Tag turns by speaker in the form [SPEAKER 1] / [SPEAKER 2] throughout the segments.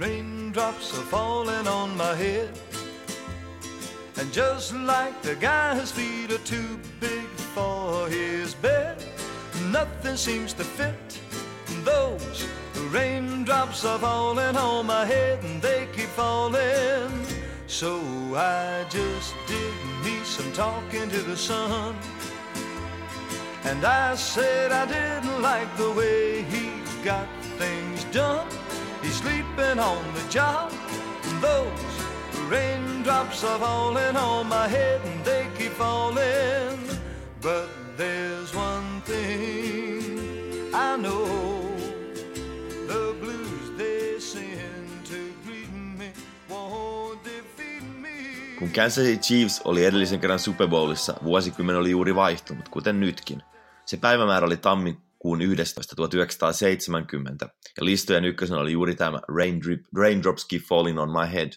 [SPEAKER 1] Raindrops are falling on my head. And just like the guy whose feet are too big for his bed, nothing seems to fit. Those raindrops are falling on my head and they keep falling. So I just did me some talking to the sun. And I said I didn't like the way he got things done. He's sleeping on the job. Those raindrops are falling on my head and they keep falling. But there's one thing I know.
[SPEAKER 2] Kun Kansas City Chiefs oli edellisen kerran Super Bowlissa, vuosikymmen oli juuri vaihtunut, kuten nytkin. Se päivämäärä oli tammikuun 11. 1970, ja listojen ykkösenä oli juuri tämä Raindrip, Raindrops Keep Falling on My Head.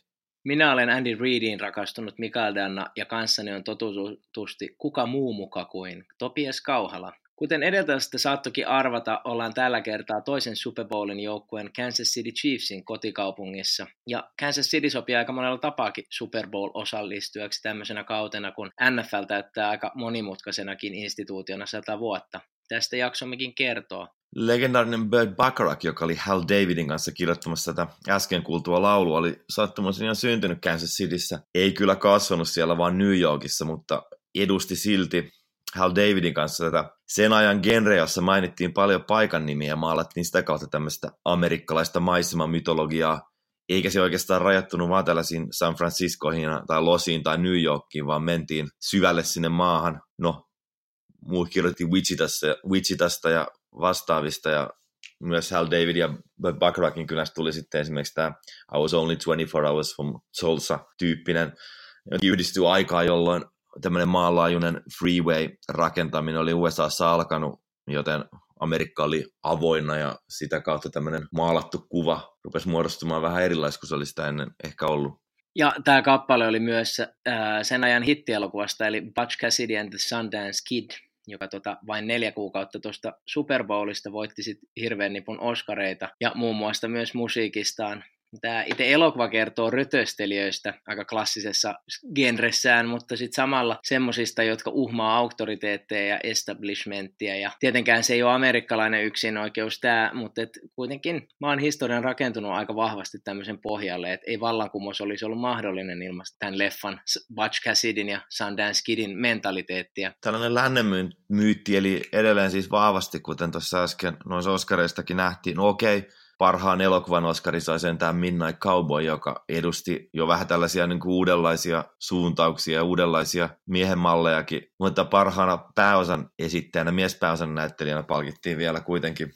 [SPEAKER 3] Minä olen Andy Reidin rakastunut Mikael Danna ja kanssani on totutusti kuka muu muka kuin Topias Kauhala. Kuten edeltävästä saattokin arvata, ollaan tällä kertaa toisen Super Bowlin joukkueen Kansas City Chiefsin kotikaupungissa. Ja Kansas City sopii aika monella tapaakin Super Bowl osallistujaksi tämmöisenä kautena, kun NFL täyttää aika monimutkaisenakin instituutiona sata vuotta. Tästä jaksommekin kertoa.
[SPEAKER 2] Legendaarinen Burt Bacharach, joka oli Hal Davidin kanssa kirjoittamassa tätä äsken kuultua laulua, oli sattumassa syntynyt Kansas Cityssä. Ei kyllä kasvanut siellä, vaan New Yorkissa, mutta edusti silti Hal Davidin kanssa tätä sen ajan genre, jossa mainittiin paljon paikan nimiä ja maalattiin sitä kautta tämmöistä amerikkalaista maisemamytologiaa, eikä se oikeastaan rajattunut vaan tällaisiin San Franciscoihin tai Losiin tai New Yorkiin, vaan mentiin syvälle sinne maahan. No, muut kirjoitti Wichitasta, Wichitasta ja vastaavista ja myös Hal David ja Bacharachin kylästä tuli sitten esimerkiksi tämä I was only 24 hours from Tulsa-tyyppinen, yhdistyy aikaa, jolloin tämmöinen maanlaajuinen freeway-rakentaminen oli USAssa alkanut, joten Amerikka oli avoinna ja sitä kautta tämmöinen maalattu kuva rupesi muodostumaan vähän erilaista kuin se oli sitä ennen ehkä ollut.
[SPEAKER 3] Ja tämä kappale oli myös äh, sen ajan hittielokuvasta, eli Butch Cassidy and the Sundance Kid, joka tota, vain neljä kuukautta tuosta Super Bowlista voitti sit hirveän nipun Oscareita ja muun muassa myös musiikistaan. Tämä itse elokuva kertoo rötöstelijöistä aika klassisessa genressään, mutta sitten samalla semmosista, jotka uhmaa auktoriteetteja ja establishmenttia. Ja tietenkään se ei ole amerikkalainen oikeus tämä, mutta et kuitenkin maan historian rakentunut aika vahvasti tämmöisen pohjalle, että ei vallankumous olisi ollut mahdollinen ilman tämän leffan Butch Cassidyn ja Sundance Kidin mentaliteettia.
[SPEAKER 2] Tällainen lännen myytti, eli edelleen siis vahvasti, kuten tuossa äsken noissa Oscareistakin nähtiin, no okei, okay, parhaan elokuvan Oscarin sai sentään Midnight Cowboy, joka edusti jo vähän tällaisia niin kuin uudenlaisia suuntauksia ja uudenlaisia miehenmallejakin, mutta parhaana pääosan esittäjänä, miespääosan näyttelijänä palkittiin vielä kuitenkin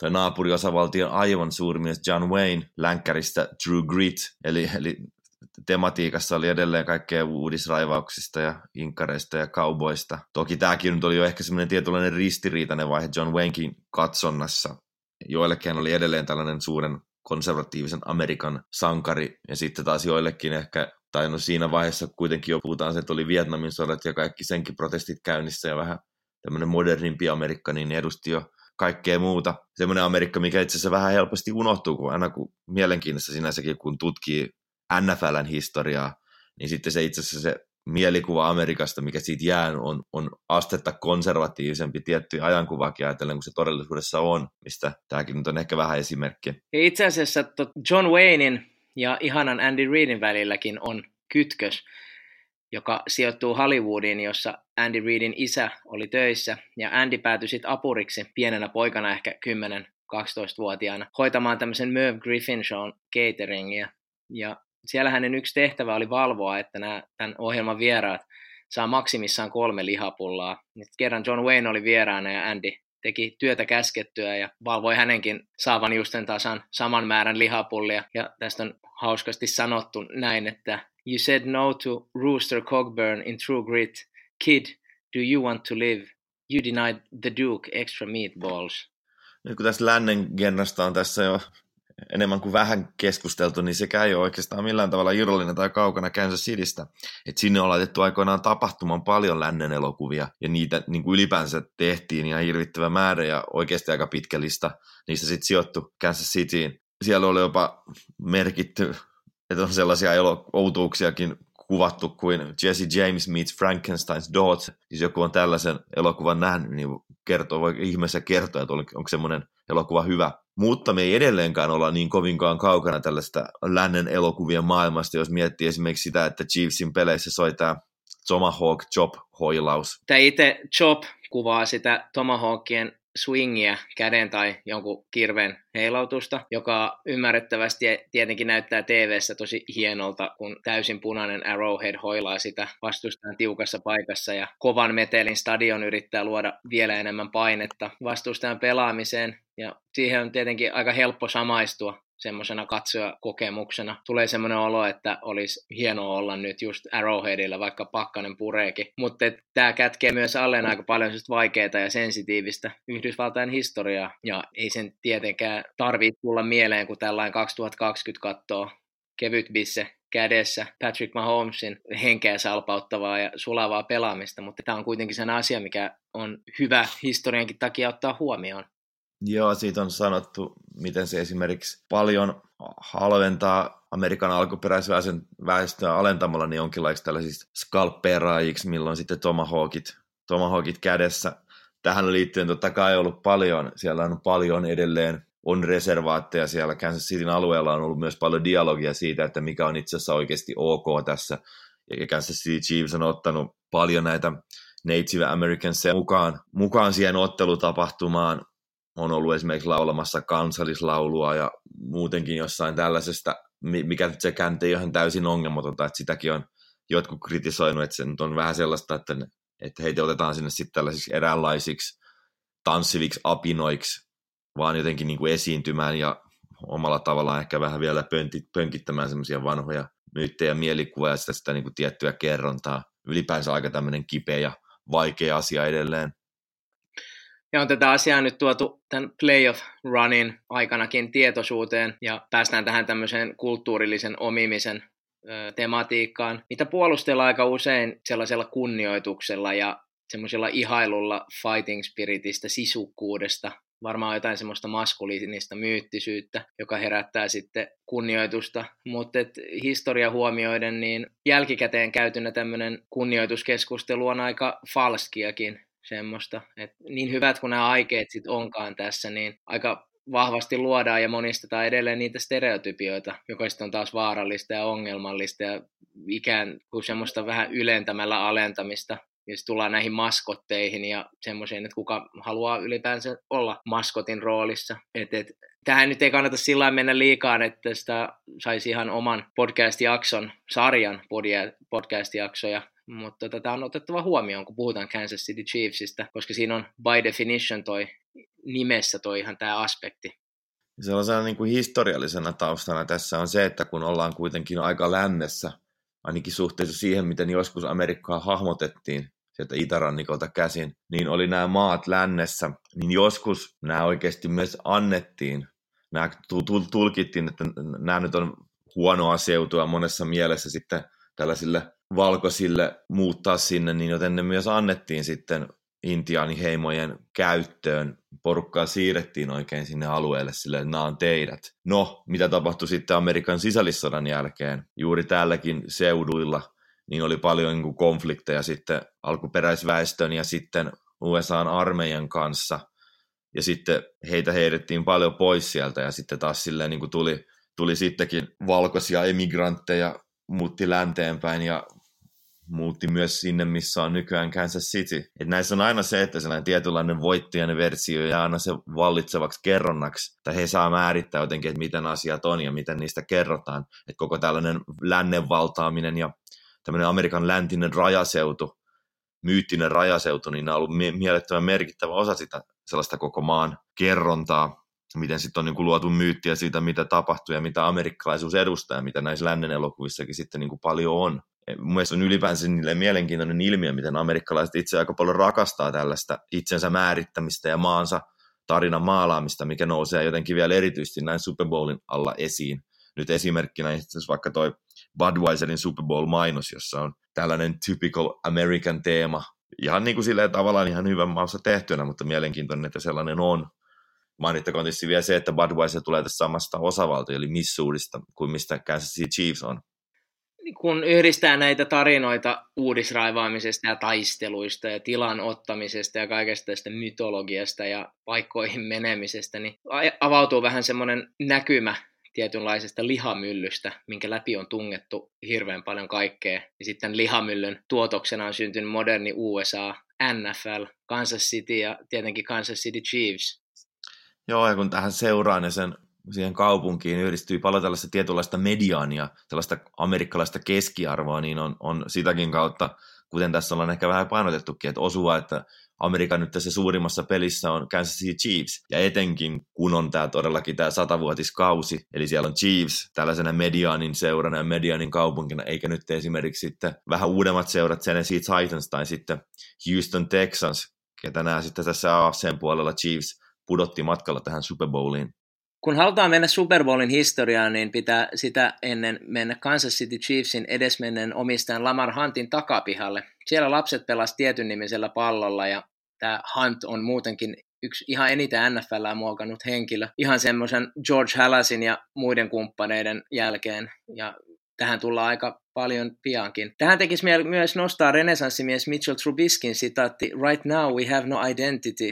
[SPEAKER 2] toi naapuriosavaltion aivan suuri mies John Wayne länkkäristä True Grit, eli, eli tematiikassa oli edelleen kaikkea uudisraivauksista ja inkareista ja kauboista. Toki tämäkin nyt oli jo ehkä semmoinen tietynlainen ristiriitainen vaihe John Waynekin katsonnassa, joillekin oli edelleen tällainen suuren konservatiivisen Amerikan sankari, ja sitten taas joillekin ehkä, tai no siinä vaiheessa kuitenkin jo puhutaan se, että oli Vietnamin sodat ja kaikki senkin protestit käynnissä, ja vähän tämmöinen modernimpi Amerikka, niin edusti jo kaikkea muuta. Semmoinen Amerikka, mikä itse asiassa vähän helposti unohtuu, kun aina kun mielenkiinnossa sinänsäkin, kun tutkii NFLn historiaa, niin sitten se itse asiassa se mielikuva Amerikasta, mikä siitä jää, on, on astetta konservatiivisempi tietty ajankuvakin ajatellen kuin se todellisuudessa on, mistä tämäkin nyt on ehkä vähän esimerkki.
[SPEAKER 3] Itse asiassa John Waynein ja ihanan Andy Reidin välilläkin on kytkös, joka sijoittuu Hollywoodiin, jossa Andy Reidin isä oli töissä, ja Andy päätyi sitten apuriksi pienenä poikana ehkä 10-12-vuotiaana hoitamaan tämmöisen Merv Griffin Show cateringia. Ja siellä hänen yksi tehtävä oli valvoa, että nämä, tämän ohjelman vieraat saa maksimissaan kolme lihapullaa. Nyt kerran John Wayne oli vieraana ja Andy teki työtä käskettyä ja valvoi hänenkin saavan just tasan saman määrän lihapullia. Ja tästä on hauskasti sanottu näin, että You said no to Rooster Cogburn in True Grit. Kid, do you want to live? You denied the Duke extra meatballs.
[SPEAKER 2] Nyt kun tästä lännen on tässä jo enemmän kuin vähän keskusteltu, niin sekä ei ole oikeastaan millään tavalla irrallinen tai kaukana Kansas Citystä. Et sinne on laitettu aikoinaan tapahtuman paljon lännen elokuvia, ja niitä niin kuin ylipäänsä tehtiin ihan hirvittävä määrä, ja oikeasti aika pitkä lista niistä sitten sijoittu Kansas Cityin. siellä oli jopa merkitty, että on sellaisia outuuksiakin kuvattu kuin Jesse James meets Frankenstein's daughter. Siis joku on tällaisen elokuvan nähnyt, niin kertoo, voi ihmeessä kertoa, että onko semmoinen elokuva hyvä. Mutta me ei edelleenkään olla niin kovinkaan kaukana tällaista lännen elokuvien maailmasta, jos miettii esimerkiksi sitä, että Chiefsin peleissä soi tämä Tomahawk Chop-hoilaus.
[SPEAKER 3] Tämä itse Chop kuvaa sitä Tomahawkien swingiä, käden tai jonkun kirven heilautusta, joka ymmärrettävästi tietenkin näyttää tv tosi hienolta, kun täysin punainen Arrowhead hoilaa sitä vastustajan tiukassa paikassa ja kovan metelin stadion yrittää luoda vielä enemmän painetta vastustajan pelaamiseen. Ja siihen on tietenkin aika helppo samaistua semmoisena katsojakokemuksena. Tulee semmoinen olo, että olisi hienoa olla nyt just Arrowheadillä, vaikka pakkanen pureekin. Mutta tämä kätkee myös alleen aika paljon vaikeaa ja sensitiivistä Yhdysvaltain historiaa, ja ei sen tietenkään tarvitse tulla mieleen, kun tällainen 2020 katsoo kevyt bisse kädessä Patrick Mahomesin henkeä salpauttavaa ja sulavaa pelaamista, mutta tämä on kuitenkin sen asia, mikä on hyvä historiankin takia ottaa huomioon.
[SPEAKER 2] Joo, siitä on sanottu, miten se esimerkiksi paljon halventaa Amerikan alkuperäisväestön väestöä alentamalla niin jonkinlaisiksi tällaisista skalppeeraajiksi, milloin sitten tomahawkit, tomahawkit kädessä. Tähän liittyen totta kai ollut paljon, siellä on paljon edelleen on reservaatteja siellä Kansas Cityn alueella on ollut myös paljon dialogia siitä, että mikä on itse asiassa oikeasti ok tässä. Ja Kansas City Chiefs on ottanut paljon näitä Native Americans mukaan, mukaan siihen ottelutapahtumaan on ollut esimerkiksi laulamassa kansallislaulua ja muutenkin jossain tällaisesta, mikä se käänte ihan täysin ongelmatonta, että sitäkin on jotkut kritisoinut, että se nyt on vähän sellaista, että, että heitä otetaan sinne sitten tällaisiksi eräänlaisiksi tanssiviksi apinoiksi, vaan jotenkin niin kuin esiintymään ja omalla tavallaan ehkä vähän vielä pönkittämään semmoisia vanhoja myyttejä, mielikuvia ja sitä, sitä niin kuin tiettyä kerrontaa. Ylipäänsä aika tämmöinen kipeä ja vaikea asia edelleen.
[SPEAKER 3] Ja on tätä asiaa nyt tuotu tämän playoff runin aikanakin tietoisuuteen ja päästään tähän tämmöiseen kulttuurillisen omimisen ö, tematiikkaan, mitä puolustellaan aika usein sellaisella kunnioituksella ja semmoisella ihailulla fighting spiritistä, sisukkuudesta, varmaan jotain semmoista maskuliinista myyttisyyttä, joka herättää sitten kunnioitusta, mutta historia huomioiden, niin jälkikäteen käytynä tämmöinen kunnioituskeskustelu on aika falskiakin, semmoista. Et niin hyvät kuin nämä aikeet sitten onkaan tässä, niin aika vahvasti luodaan ja monistetaan edelleen niitä stereotypioita, joka sitten on taas vaarallista ja ongelmallista ja ikään kuin semmoista vähän ylentämällä alentamista. Ja sitten tullaan näihin maskotteihin ja semmoiseen, että kuka haluaa ylipäänsä olla maskotin roolissa. Et, et, tähän nyt ei kannata sillä mennä liikaan, että sitä saisi ihan oman podcast-jakson, sarjan podcast-jaksoja mutta tätä on otettava huomioon, kun puhutaan Kansas City Chiefsistä, koska siinä on by definition toi nimessä toi ihan tämä aspekti.
[SPEAKER 2] Sellaisena niin kuin historiallisena taustana tässä on se, että kun ollaan kuitenkin aika lännessä, ainakin suhteessa siihen, miten joskus Amerikkaa hahmotettiin sieltä itärannikolta käsin, niin oli nämä maat lännessä, niin joskus nämä oikeasti myös annettiin, nämä tulkittiin, että nämä nyt on huonoa seutua monessa mielessä sitten tällaisille valkoisille muuttaa sinne, niin joten ne myös annettiin sitten intiaaniheimojen käyttöön. Porukkaa siirrettiin oikein sinne alueelle sille, että nämä on teidät. No, mitä tapahtui sitten Amerikan sisällissodan jälkeen? Juuri tälläkin seuduilla niin oli paljon niin konflikteja sitten alkuperäisväestön ja sitten USAn armeijan kanssa. Ja sitten heitä heidettiin paljon pois sieltä ja sitten taas silleen niin kuin tuli, tuli sittenkin valkoisia emigrantteja muutti länteenpäin ja muutti myös sinne, missä on nykyään Kansas City. Et näissä on aina se, että sellainen tietynlainen voittajan versio ja aina se vallitsevaksi kerronnaksi, että he saa määrittää jotenkin, että miten asiat on ja miten niistä kerrotaan. Että koko tällainen lännen valtaaminen ja tämmöinen Amerikan läntinen rajaseutu, myyttinen rajaseutu, niin on ollut mielettömän merkittävä osa sitä sellaista koko maan kerrontaa, miten sitten on niin kuin luotu myyttiä siitä, mitä tapahtuu ja mitä amerikkalaisuus edustaa ja mitä näissä lännen elokuvissakin sitten niin kuin paljon on. Mielestäni on ylipäänsä mielenkiintoinen ilmiö, miten amerikkalaiset itse aika paljon rakastaa tällaista itsensä määrittämistä ja maansa tarinan maalaamista, mikä nousee jotenkin vielä erityisesti näin Super Bowlin alla esiin. Nyt esimerkkinä vaikka toi Budweiserin Super Bowl-mainos, jossa on tällainen typical American teema. Ihan niin kuin silleen tavallaan ihan hyvän maassa tehtynä, mutta mielenkiintoinen, että sellainen on. Mainittakoon tietysti vielä se, että Budweiser tulee tästä samasta osavaltio, eli Missourista, kuin mistä Kansas City Chiefs on.
[SPEAKER 3] Kun yhdistää näitä tarinoita uudisraivaamisesta ja taisteluista ja tilan ottamisesta ja kaikesta tästä mytologiasta ja paikkoihin menemisestä, niin avautuu vähän semmoinen näkymä tietynlaisesta lihamyllystä, minkä läpi on tungettu hirveän paljon kaikkea. Ja sitten lihamyllyn tuotoksena on syntynyt moderni USA, NFL, Kansas City ja tietenkin Kansas City Chiefs.
[SPEAKER 2] Joo, ja kun tähän seuraan ja sen siihen kaupunkiin yhdistyy paljon tällaista tietynlaista mediaania, tällaista amerikkalaista keskiarvoa, niin on, on sitäkin kautta, kuten tässä ollaan ehkä vähän painotettukin, että osua, että Amerikan nyt tässä suurimmassa pelissä on Kansas City Chiefs, ja etenkin kun on tämä todellakin tämä satavuotiskausi, eli siellä on Chiefs tällaisena mediaanin seurana ja mediaanin kaupunkina, eikä nyt esimerkiksi sitten vähän uudemmat seurat Tennessee Titans tai sitten Houston Texans, ketä nämä sitten tässä AFCn puolella Chiefs pudotti matkalla tähän Super Bowliin.
[SPEAKER 3] Kun halutaan mennä Super Bowlin historiaan, niin pitää sitä ennen mennä Kansas City Chiefsin edesmenneen omistajan Lamar Huntin takapihalle. Siellä lapset pelasivat tietyn nimisellä pallolla ja tämä Hunt on muutenkin yksi ihan eniten NFLää muokannut henkilö. Ihan semmoisen George Hallasin ja muiden kumppaneiden jälkeen. Ja tähän tullaan aika paljon piankin. Tähän tekisi myös nostaa renesanssimies Mitchell Trubiskin sitaatti Right now we have no identity,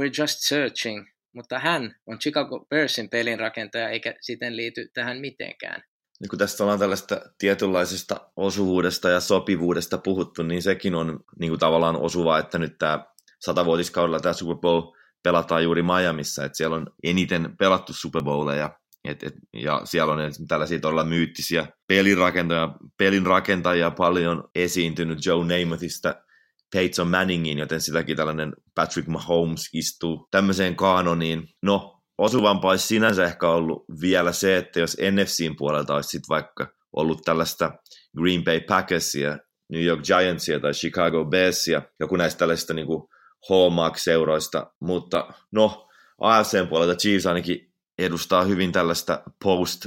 [SPEAKER 3] we're just searching mutta hän on Chicago Bearsin pelinrakentaja eikä siten liity tähän mitenkään.
[SPEAKER 2] Niin kun tästä ollaan tällaista tietynlaisesta osuvuudesta ja sopivuudesta puhuttu, niin sekin on niin kuin tavallaan osuva, että nyt tämä satavuotiskaudella tämä Super Bowl pelataan juuri Miamiissa, että siellä on eniten pelattu Super Bowleja, et, et, ja siellä on tällaisia todella myyttisiä pelinrakentajia, pelinrakentajia paljon esiintynyt Joe Namathista Peyton Manningin, joten sitäkin tällainen Patrick Mahomes istuu tämmöiseen kaanoniin. No, osuvampaa olisi sinänsä ehkä ollut vielä se, että jos NFCin puolelta olisi sitten vaikka ollut tällaista Green Bay Packersia, New York Giantsia tai Chicago Bearsia, joku näistä tällaisista niin Hallmark-seuroista, mutta no, AFCn puolelta Chiefs ainakin edustaa hyvin tällaista post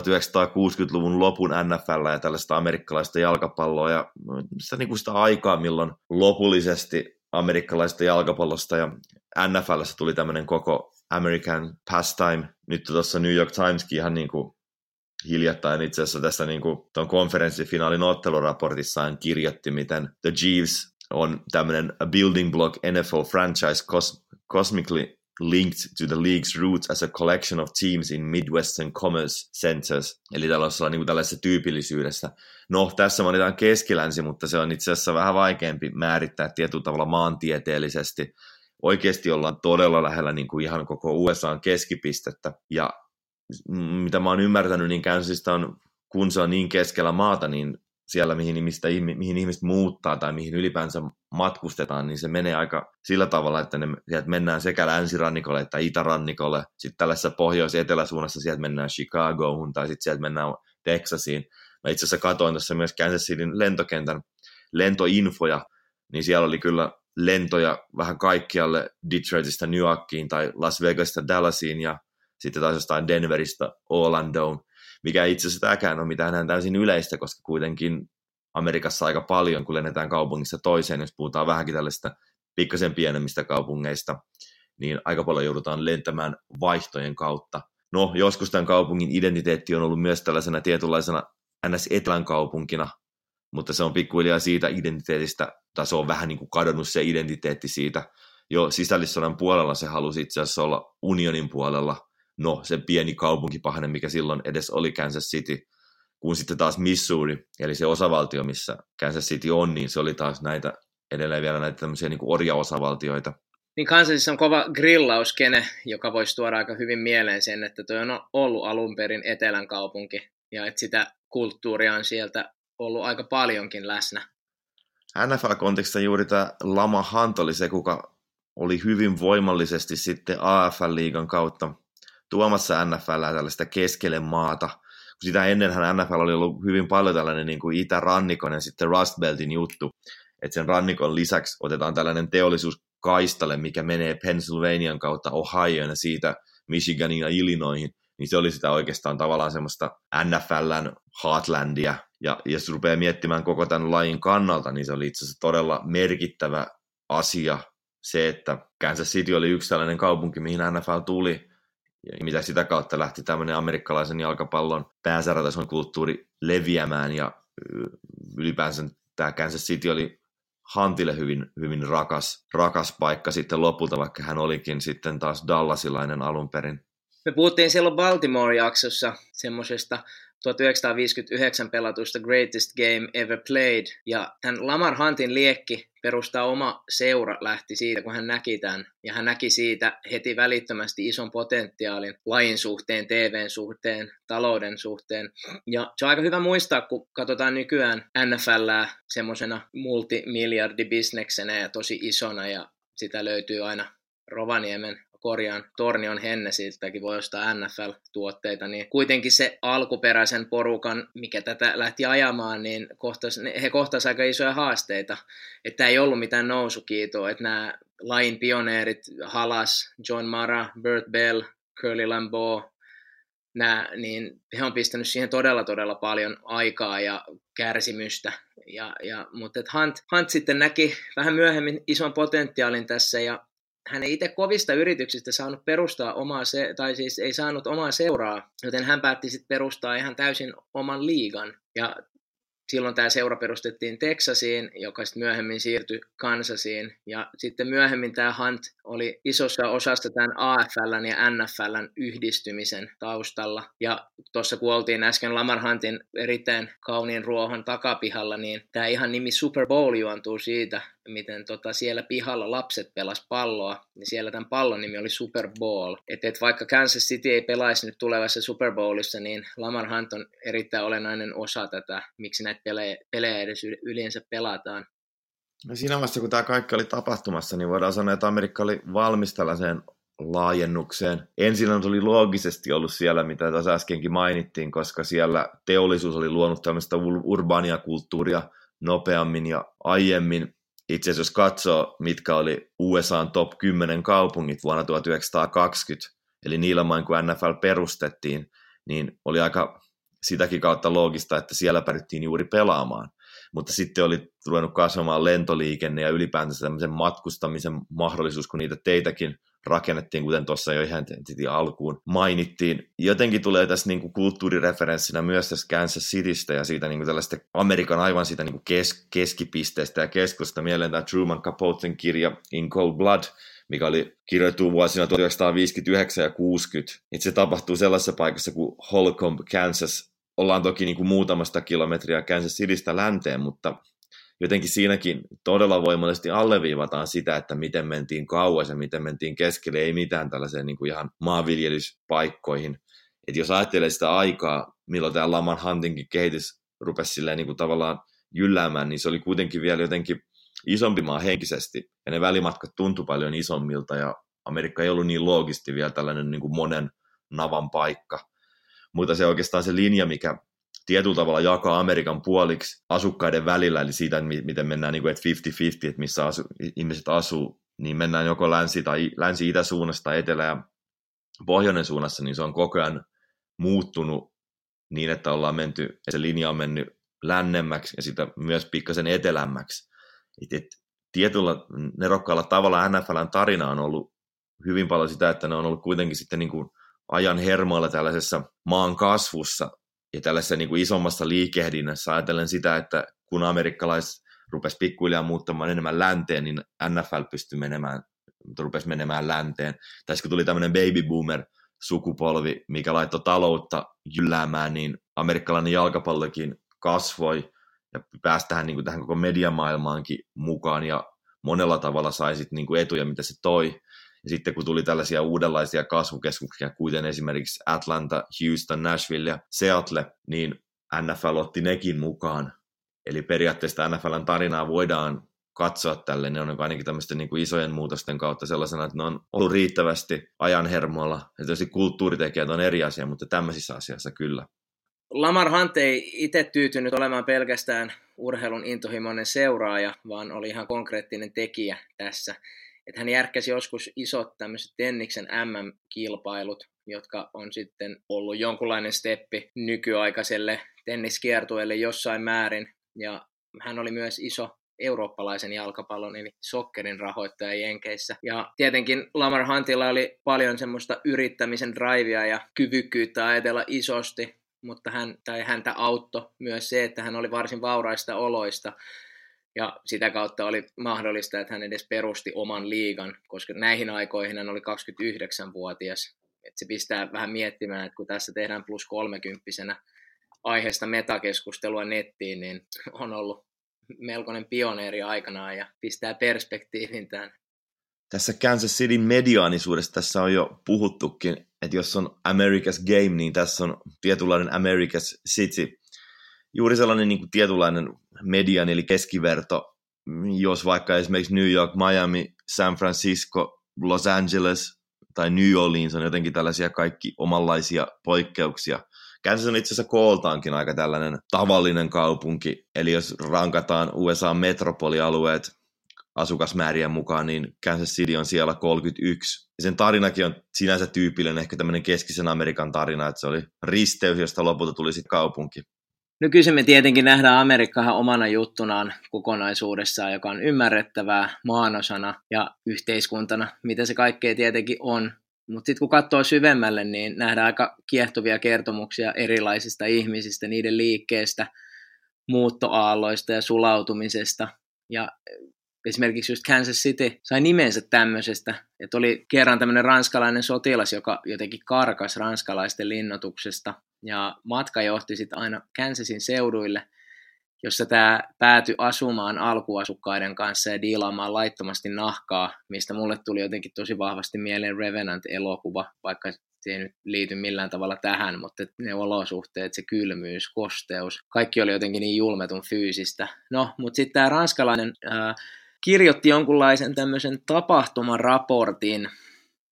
[SPEAKER 2] 1960-luvun lopun NFL ja tällaista amerikkalaista jalkapalloa ja sitä, niin kuin sitä aikaa, milloin lopullisesti amerikkalaista jalkapallosta ja NFLssä tuli tämmöinen koko American pastime. Nyt tuossa New York Timeskin ihan niin kuin hiljattain itse asiassa tässä niin kuin tuon konferenssifinaalin otteluraportissaan kirjoitti, miten The Chiefs on tämmöinen building block NFL franchise cos- cosmically linked to the league's roots as a collection of teams in Midwestern Commerce Centers, eli tällaisessa, niin tällaisessa tyypillisyydessä. No, tässä mainitaan keskilänsi, mutta se on itse asiassa vähän vaikeampi määrittää tietyllä tavalla maantieteellisesti. Oikeasti ollaan todella lähellä niin kuin ihan koko USAn keskipistettä, ja mitä mä oon ymmärtänyt, niin Kansasista on, kun se on niin keskellä maata, niin siellä, mihin, ihmistä, mihin ihmiset muuttaa tai mihin ylipäänsä matkustetaan, niin se menee aika sillä tavalla, että ne, sieltä mennään sekä länsirannikolle että itärannikolle. Sitten tällaisessa pohjois-eteläsuunnassa sieltä mennään Chicagohun tai sitten sieltä mennään Texasiin. Mä itse asiassa katoin tässä myös Kansas Cityn lentokentän lentoinfoja, niin siellä oli kyllä lentoja vähän kaikkialle Detroitista New Yorkiin tai Las Vegasista Dallasiin ja sitten taas jostain Denveristä Orlandoon mikä itse asiassa tämäkään on mitään enää täysin yleistä, koska kuitenkin Amerikassa aika paljon, kun lennetään kaupungissa toiseen, jos puhutaan vähänkin tällaista pikkasen pienemmistä kaupungeista, niin aika paljon joudutaan lentämään vaihtojen kautta. No, joskus tämän kaupungin identiteetti on ollut myös tällaisena tietynlaisena NS-etelän kaupunkina, mutta se on pikkuhiljaa siitä identiteetistä, tai se on vähän niin kuin kadonnut se identiteetti siitä. Jo sisällissodan puolella se halusi itse asiassa olla unionin puolella, no se pieni kaupunkipahne, mikä silloin edes oli Kansas City, kun sitten taas Missouri, eli se osavaltio, missä Kansas City on, niin se oli taas näitä edelleen vielä näitä tämmöisiä niin orjaosavaltioita.
[SPEAKER 3] Niin Kansasissa on kova grillauskene, joka voisi tuoda aika hyvin mieleen sen, että tuo on ollut alun perin etelän kaupunki, ja että sitä kulttuuria on sieltä ollut aika paljonkin läsnä.
[SPEAKER 2] NFL-kontekstissa juuri tämä Lama Hunt oli se, kuka oli hyvin voimallisesti sitten AFL-liigan kautta tuomassa NFL tällaista keskelle maata. Sitä ennenhän NFL oli ollut hyvin paljon tällainen niin kuin itärannikon ja sitten Rust Beltin juttu, että sen rannikon lisäksi otetaan tällainen teollisuuskaistale, mikä menee Pennsylvanian kautta Ohioon ja siitä Michiganin ja Illinoisin, niin se oli sitä oikeastaan tavallaan semmoista NFLn Heartlandia. Ja jos rupeaa miettimään koko tämän lajin kannalta, niin se oli itse asiassa todella merkittävä asia se, että Kansas City oli yksi tällainen kaupunki, mihin NFL tuli, ja mitä sitä kautta lähti tämmöinen amerikkalaisen jalkapallon pääsarjatason kulttuuri leviämään, ja ylipäänsä tämä Kansas City oli Hantille hyvin, hyvin rakas, rakas paikka sitten lopulta, vaikka hän olikin sitten taas Dallasilainen alun perin.
[SPEAKER 3] Me puhuttiin silloin Baltimore-jaksossa semmoisesta 1959 pelatusta Greatest Game Ever Played, ja tämän Lamar Huntin liekki perustaa oma seura lähti siitä, kun hän näki tämän, ja hän näki siitä heti välittömästi ison potentiaalin lajin suhteen, TVn suhteen, talouden suhteen, ja se on aika hyvä muistaa, kun katsotaan nykyään NFLää semmoisena multimiljardibisneksenä ja tosi isona, ja sitä löytyy aina Rovaniemen korjaan Tornion Hennesiltäkin voi ostaa NFL-tuotteita, niin kuitenkin se alkuperäisen porukan, mikä tätä lähti ajamaan, niin kohtas, he kohtasivat aika isoja haasteita, että ei ollut mitään nousukiitoa, että nämä lain pioneerit, Halas, John Mara, Bert Bell, Curly Lambeau, nämä, niin he on pistänyt siihen todella todella paljon aikaa ja kärsimystä. Ja, ja, mutta Hunt, Hunt sitten näki vähän myöhemmin ison potentiaalin tässä ja hän ei itse kovista yrityksistä saanut perustaa omaa, se, tai siis ei saanut omaa seuraa, joten hän päätti sitten perustaa ihan täysin oman liigan. Ja silloin tämä seura perustettiin Texasiin, joka sitten myöhemmin siirtyi Kansasiin. Ja sitten myöhemmin tämä Hunt oli isossa osassa tämän AFLn ja NFLn yhdistymisen taustalla. Ja tuossa kun oltiin äsken Lamar Huntin erittäin kauniin ruohon takapihalla, niin tämä ihan nimi Super Bowl juontuu siitä, miten tota siellä pihalla lapset pelas palloa, niin siellä tämän pallon nimi oli Super Bowl. Että et vaikka Kansas City ei pelaisi nyt tulevassa Super Bowlissa, niin Lamar Hunt on erittäin olennainen osa tätä, miksi näitä pelejä, pelejä edes yleensä pelataan.
[SPEAKER 2] No siinä vaiheessa, kun tämä kaikki oli tapahtumassa, niin voidaan sanoa, että Amerikka oli valmis tällaiseen laajennukseen. Ensin on tuli loogisesti ollut siellä, mitä tuossa äskenkin mainittiin, koska siellä teollisuus oli luonut tämmöistä urbaania kulttuuria nopeammin ja aiemmin itse asiassa jos katsoo, mitkä oli USAn top 10 kaupungit vuonna 1920, eli niillä main kun NFL perustettiin, niin oli aika sitäkin kautta loogista, että siellä päädyttiin juuri pelaamaan. Mutta sitten oli ruvennut kasvamaan lentoliikenne ja ylipäätänsä tämmöisen matkustamisen mahdollisuus, kun niitä teitäkin rakennettiin, kuten tuossa jo ihan alkuun mainittiin. Jotenkin tulee tässä niin kuin kulttuurireferenssinä myös tässä Kansas Citystä ja siitä niin kuin tällaista Amerikan aivan siitä niin kuin kes- keskipisteestä ja keskusta mieleen tämä Truman Capoten kirja In Cold Blood, mikä oli kirjoitettu vuosina 1959 ja 60. Itse se tapahtuu sellaisessa paikassa kuin Holcomb, Kansas. Ollaan toki niin kuin muutamasta kilometriä Kansas Citystä länteen, mutta jotenkin siinäkin todella voimallisesti alleviivataan sitä, että miten mentiin kauas ja miten mentiin keskelle, ei mitään tällaiseen niin kuin ihan maanviljelyspaikkoihin. Et jos ajattelee sitä aikaa, milloin tämä Laman Huntingin kehitys rupesi niin kuin tavallaan jylläämään, niin se oli kuitenkin vielä jotenkin isompi maa henkisesti, ja ne välimatkat tuntui paljon isommilta, ja Amerikka ei ollut niin loogisti vielä tällainen niin kuin monen navan paikka. Mutta se oikeastaan se linja, mikä tietyllä tavalla jakaa Amerikan puoliksi asukkaiden välillä, eli siitä, miten mennään niin kuin, että 50-50, että missä asu, ihmiset asuu, niin mennään joko länsi- tai länsi-itäsuunnasta etelä- ja pohjoinen suunnassa, niin se on koko ajan muuttunut niin, että ollaan menty, ja se linja on mennyt lännemmäksi ja sitä myös pikkasen etelämmäksi. Et, et, tietyllä nerokkaalla tavalla NFLn tarina on ollut hyvin paljon sitä, että ne on ollut kuitenkin sitten niin kuin ajan hermoilla tällaisessa maan kasvussa, ja tällaisessa niin kuin isommassa liikehdinnässä ajatellen sitä, että kun amerikkalaiset rupesi pikkuhiljaa muuttamaan enemmän länteen, niin NFL pystyi menemään, rupesi menemään länteen. Tai kun tuli tämmöinen baby boomer sukupolvi, mikä laittoi taloutta jylläämään, niin amerikkalainen jalkapallokin kasvoi ja pääsi tähän, niin kuin tähän koko mediamaailmaankin mukaan ja monella tavalla sai sit, niin kuin etuja, mitä se toi. Ja sitten kun tuli tällaisia uudenlaisia kasvukeskuksia, kuten esimerkiksi Atlanta, Houston, Nashville ja Seattle, niin NFL otti nekin mukaan. Eli periaatteessa NFLn tarinaa voidaan katsoa tälle, ne on ainakin tämmöisten niin kuin isojen muutosten kautta sellaisena, että ne on ollut riittävästi ajan hermoilla. Ja tietysti kulttuuritekijät on eri asia, mutta tämmöisissä asiassa kyllä.
[SPEAKER 3] Lamar Hunt ei itse tyytynyt olemaan pelkästään urheilun intohimoinen seuraaja, vaan oli ihan konkreettinen tekijä tässä että hän järkkäsi joskus isot tämmöiset Tenniksen MM-kilpailut, jotka on sitten ollut jonkunlainen steppi nykyaikaiselle tenniskiertueelle jossain määrin. Ja hän oli myös iso eurooppalaisen jalkapallon, eli sokkerin rahoittaja Jenkeissä. Ja tietenkin Lamar Huntilla oli paljon semmoista yrittämisen drivea ja kyvykkyyttä ajatella isosti, mutta hän, tai häntä auttoi myös se, että hän oli varsin vauraista oloista, ja sitä kautta oli mahdollista, että hän edes perusti oman liigan, koska näihin aikoihin hän oli 29-vuotias. Et se pistää vähän miettimään, että kun tässä tehdään plus 30 aiheesta metakeskustelua nettiin, niin on ollut melkoinen pioneeri aikanaan ja pistää perspektiivin tämän.
[SPEAKER 2] Tässä Kansas Cityn mediaanisuudesta tässä on jo puhuttukin, että jos on America's Game, niin tässä on tietynlainen America's City. Juuri sellainen niin kuin tietynlainen median eli keskiverto, jos vaikka esimerkiksi New York, Miami, San Francisco, Los Angeles tai New Orleans on jotenkin tällaisia kaikki omanlaisia poikkeuksia – Kansas on itse asiassa kooltaankin aika tällainen tavallinen kaupunki, eli jos rankataan USA-metropolialueet asukasmäärien mukaan, niin Kansas City on siellä 31. Ja sen tarinakin on sinänsä tyypillinen, ehkä tämmöinen keskisen Amerikan tarina, että se oli risteys, josta lopulta tuli sitten kaupunki.
[SPEAKER 3] Nykyisin me tietenkin nähdään Amerikkahan omana juttunaan kokonaisuudessaan, joka on ymmärrettävää maanosana ja yhteiskuntana, mitä se kaikkea tietenkin on. Mutta sitten kun katsoo syvemmälle, niin nähdään aika kiehtovia kertomuksia erilaisista ihmisistä, niiden liikkeestä, muuttoaalloista ja sulautumisesta. Ja esimerkiksi just Kansas City sai nimensä tämmöisestä, että oli kerran tämmöinen ranskalainen sotilas, joka jotenkin karkas ranskalaisten linnoituksesta, ja matka johti sitten aina Kansasin seuduille – jossa tämä päätyi asumaan alkuasukkaiden kanssa ja diilaamaan laittomasti nahkaa, mistä mulle tuli jotenkin tosi vahvasti mieleen Revenant-elokuva, vaikka se ei nyt liity millään tavalla tähän, mutta ne olosuhteet, se kylmyys, kosteus, kaikki oli jotenkin niin julmetun fyysistä. No, mutta sitten tämä ranskalainen ää, kirjoitti jonkunlaisen tämmöisen tapahtumaraportin,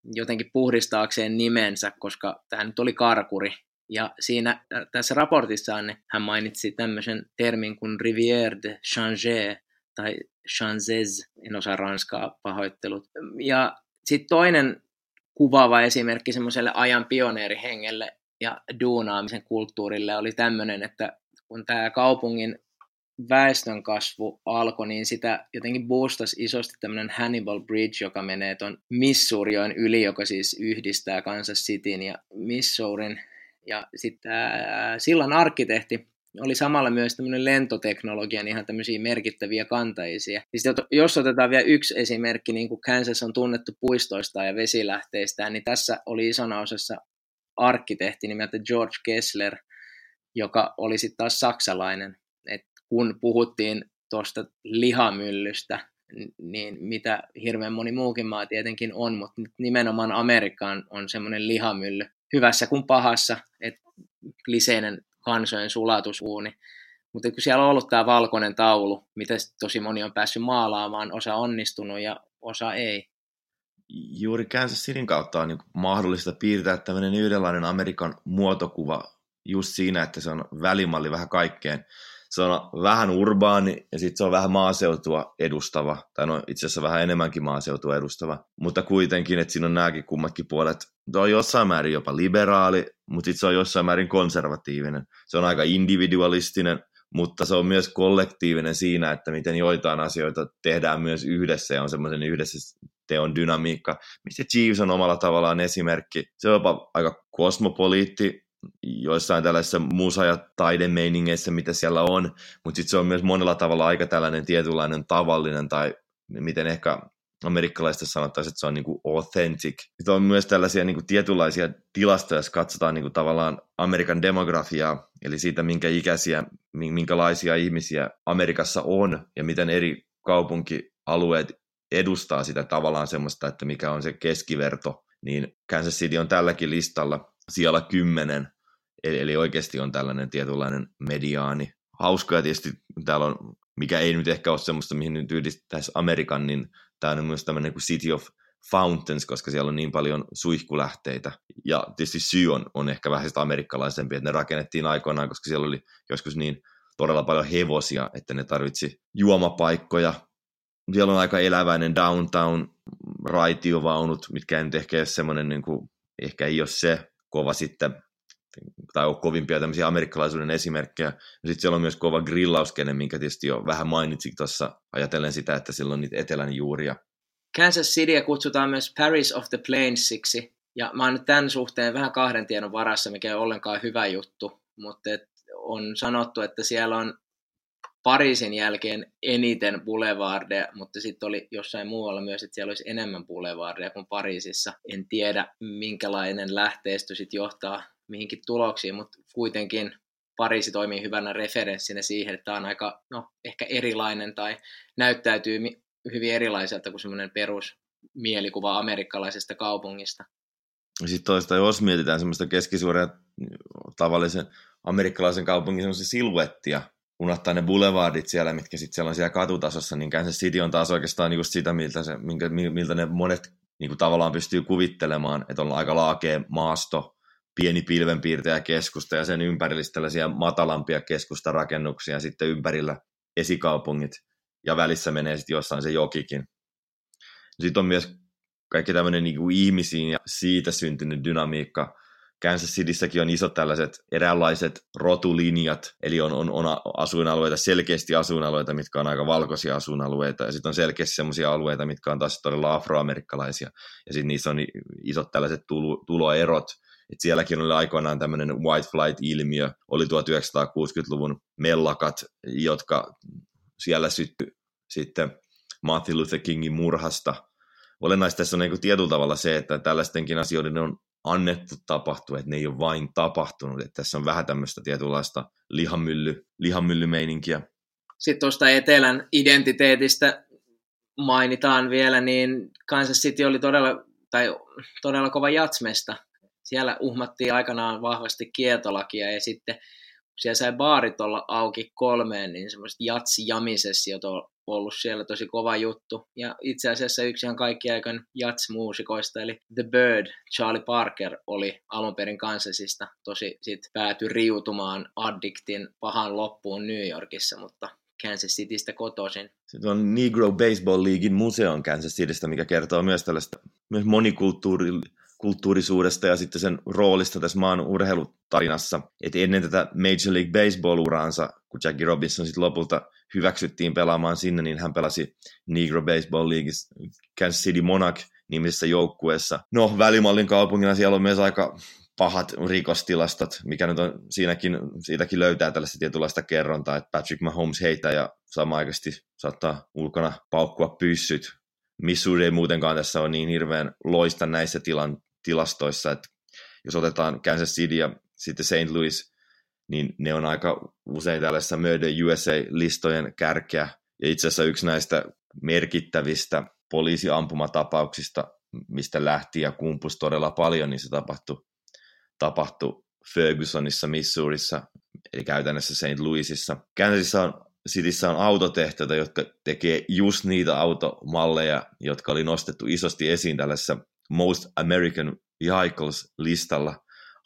[SPEAKER 3] jotenkin puhdistaakseen nimensä, koska tämä nyt oli karkuri, ja siinä tässä raportissaan hän mainitsi tämmöisen termin kuin Rivière de Changer tai Chanzez, en osaa ranskaa pahoittelut. Ja sitten toinen kuvaava esimerkki semmoiselle ajan pioneerihengelle ja duunaamisen kulttuurille oli tämmöinen, että kun tämä kaupungin väestön kasvu alkoi, niin sitä jotenkin boostasi isosti tämmöinen Hannibal Bridge, joka menee tuon Missourioin yli, joka siis yhdistää Kansas Cityn ja Missourin ja sitten sillan arkkitehti oli samalla myös tämmöinen lentoteknologian ihan tämmöisiä merkittäviä kantaisia. Siis jos otetaan vielä yksi esimerkki, niin kuin Kansas on tunnettu puistoista ja vesilähteistä, niin tässä oli isona osassa arkkitehti nimeltä George Kessler, joka oli sitten taas saksalainen. Kun puhuttiin tuosta lihamyllystä, niin mitä hirveän moni muukin maa tietenkin on, mutta nimenomaan Amerikkaan on semmoinen lihamylly hyvässä kuin pahassa, että kliseinen kansojen sulatusuuni. Mutta kun siellä on ollut tämä valkoinen taulu, mitä tosi moni on päässyt maalaamaan, osa onnistunut ja osa ei.
[SPEAKER 2] Juuri Kansas Cityn kautta on niin mahdollista piirtää tämmöinen yhdenlainen Amerikan muotokuva just siinä, että se on välimalli vähän kaikkeen se on vähän urbaani ja sitten se on vähän maaseutua edustava, tai no itse asiassa vähän enemmänkin maaseutua edustava, mutta kuitenkin, että siinä on nämäkin kummatkin puolet. Se on jossain määrin jopa liberaali, mutta sitten se on jossain määrin konservatiivinen. Se on aika individualistinen, mutta se on myös kollektiivinen siinä, että miten joitain asioita tehdään myös yhdessä ja on semmoisen yhdessä teon dynamiikka, mistä Chiefs on omalla tavallaan esimerkki. Se on jopa aika kosmopoliitti, joissain tällaisissa musa- ja taidemeiningeissä, mitä siellä on, mutta sitten se on myös monella tavalla aika tällainen tietynlainen tavallinen, tai miten ehkä amerikkalaista sanottaisiin, että se on niin kuin authentic. Sitten on myös tällaisia niin kuin tietynlaisia tilastoja, jos katsotaan niin kuin tavallaan Amerikan demografiaa, eli siitä, minkä ikäisiä, minkälaisia ihmisiä Amerikassa on, ja miten eri kaupunkialueet edustaa sitä tavallaan semmoista, että mikä on se keskiverto, niin Kansas City on tälläkin listalla siellä kymmenen, eli, eli oikeasti on tällainen tietynlainen mediaani. Hauskaa tietysti täällä on, mikä ei nyt ehkä ole semmoista, mihin nyt yhdistäisi Amerikan, niin tämä on myös tämmöinen kuin City of Fountains, koska siellä on niin paljon suihkulähteitä. Ja tietysti syy on, on ehkä vähän sitä amerikkalaisempi, että ne rakennettiin aikoinaan, koska siellä oli joskus niin todella paljon hevosia, että ne tarvitsi juomapaikkoja. Siellä on aika eläväinen downtown, raitiovaunut, mitkä ei nyt ehkä ole semmoinen, niin kuin, ehkä ei ole se kova sitten tai ole kovimpia tämmöisiä amerikkalaisuuden esimerkkejä. Sitten siellä on myös kova grillauskene, minkä tietysti jo vähän mainitsin tuossa ajatellen sitä, että sillä on niitä etelän juuria.
[SPEAKER 3] Kansas Cityä kutsutaan myös Paris of the Plainsiksi, ja mä oon nyt tämän suhteen vähän kahden tiedon varassa, mikä ei ole ollenkaan hyvä juttu, mutta on sanottu, että siellä on Pariisin jälkeen eniten boulevardeja, mutta sitten oli jossain muualla myös, että siellä olisi enemmän boulevardeja kuin Pariisissa. En tiedä, minkälainen lähteistö sitten johtaa mihinkin tuloksiin, mutta kuitenkin Pariisi toimii hyvänä referenssinä siihen, että tämä on aika no, ehkä erilainen tai näyttäytyy hyvin erilaiselta kuin semmoinen perusmielikuva amerikkalaisesta kaupungista.
[SPEAKER 2] Sitten toista, jos mietitään semmoista keskisuuria tavallisen amerikkalaisen kaupungin semmoisia siluettia, unohtaa ne boulevardit siellä, mitkä sitten siellä on siellä katutasossa, niin Kansas City on taas oikeastaan just sitä, miltä, se, minkä, miltä ne monet niin kuin tavallaan pystyy kuvittelemaan, että on aika laakea maasto, pieni pilvenpiirtäjä keskusta ja sen ympärillä tällaisia matalampia keskustarakennuksia sitten ympärillä esikaupungit ja välissä menee sitten jossain se jokikin. Sitten on myös kaikki tämmöinen niin ihmisiin ja siitä syntynyt dynamiikka, Kansas Cityssäkin on isot tällaiset eräänlaiset rotulinjat, eli on, on, on asuinalueita, selkeästi asuinalueita, mitkä on aika valkoisia asuinalueita, ja sitten on selkeästi sellaisia alueita, mitkä on taas todella afroamerikkalaisia, ja sitten niissä on isot tällaiset tulo, tuloerot, et sielläkin oli aikoinaan tämmöinen white flight-ilmiö, oli 1960-luvun mellakat, jotka siellä syttyi sitten Martin Luther Kingin murhasta. Olennaista tässä on niin tietyllä tavalla se, että tällaistenkin asioiden on annettu tapahtua, että ne ei ole vain tapahtunut. Että tässä on vähän tämmöistä tietynlaista lihamylly, lihamyllymeininkiä.
[SPEAKER 3] Sitten tuosta etelän identiteetistä mainitaan vielä, niin Kansas City oli todella, tai todella kova jatsmesta. Siellä uhmattiin aikanaan vahvasti kietolakia ja sitten siellä sai baarit olla auki kolmeen, niin semmoiset jats-jamisessiot ollut siellä tosi kova juttu. Ja itse asiassa yksi ihan kaikki aikon jats-muusikoista, eli The Bird, Charlie Parker, oli alun perin Kansasista. Tosi sit päätyi riutumaan Addictin pahan loppuun New Yorkissa, mutta Kansas Citystä kotoisin.
[SPEAKER 2] Sitten on Negro Baseball Leaguein museon Kansas Citystä, mikä kertoo myös tällaista myös monikulttuurisuudesta ja sitten sen roolista tässä maan urheilutarinassa. Et ennen tätä Major League Baseball-uraansa, kun Jackie Robinson sitten lopulta hyväksyttiin pelaamaan sinne, niin hän pelasi Negro Baseball League Kansas City Monarch nimisessä joukkueessa. No, välimallin kaupungilla siellä on myös aika pahat rikostilastot, mikä nyt on siinäkin, siitäkin löytää tällaista tietynlaista kerrontaa, että Patrick Mahomes heittää ja samaaikaisesti saattaa ulkona paukkua pyssyt. Missouri ei muutenkaan tässä ole niin hirveän loista näissä tilan, tilastoissa, että jos otetaan Kansas City ja sitten St. Louis, niin ne on aika usein tällaisessa Murder USA-listojen kärkeä. Ja itse asiassa yksi näistä merkittävistä poliisiampumatapauksista, mistä lähti ja kumpus todella paljon, niin se tapahtui, tapahtui Fergusonissa, Missourissa, eli käytännössä St. Louisissa. Kansasissa on Cityssä on autotehtäitä, jotka tekee just niitä automalleja, jotka oli nostettu isosti esiin tällaisessa Most American Vehicles-listalla.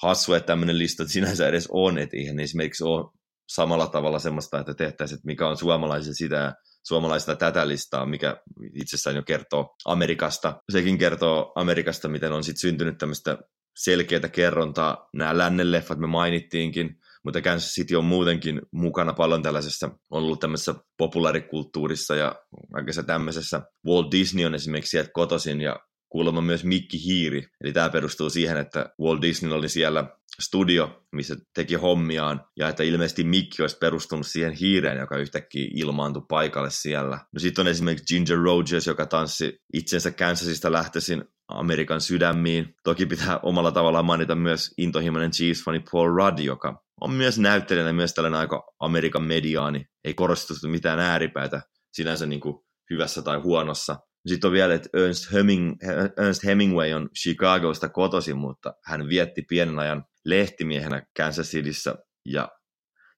[SPEAKER 2] Hassu, että tämmöinen lista sinänsä edes on, että eihän esimerkiksi ole samalla tavalla semmoista, että tehtäisiin, että mikä on suomalaisen sitä suomalaista tätä listaa, mikä itsessään jo kertoo Amerikasta. Sekin kertoo Amerikasta, miten on sitten syntynyt tämmöistä selkeää kerrontaa. Nämä lännen leffat me mainittiinkin, mutta Kansas City on muutenkin mukana paljon tällaisessa, on ollut tämmöisessä populaarikulttuurissa ja kaikessa tämmöisessä. Walt Disney on esimerkiksi sieltä kotoisin ja kuulemma myös Mikki Hiiri. Eli tämä perustuu siihen, että Walt Disney oli siellä studio, missä teki hommiaan, ja että ilmeisesti Mikki olisi perustunut siihen hiireen, joka yhtäkkiä ilmaantui paikalle siellä. No sitten on esimerkiksi Ginger Rogers, joka tanssi itsensä Kansasista lähtöisin Amerikan sydämiin. Toki pitää omalla tavallaan mainita myös intohimoinen Chiefs-fani Paul Rudd, joka on myös näyttelijänä myös tällainen aika Amerikan mediaani. Ei korostu mitään ääripäätä sinänsä niin kuin hyvässä tai huonossa. Sitten on vielä, että Ernst, Heming, Ernst Hemingway on Chicagosta kotoisin, mutta hän vietti pienen ajan lehtimiehenä Kansas Cityssä ja,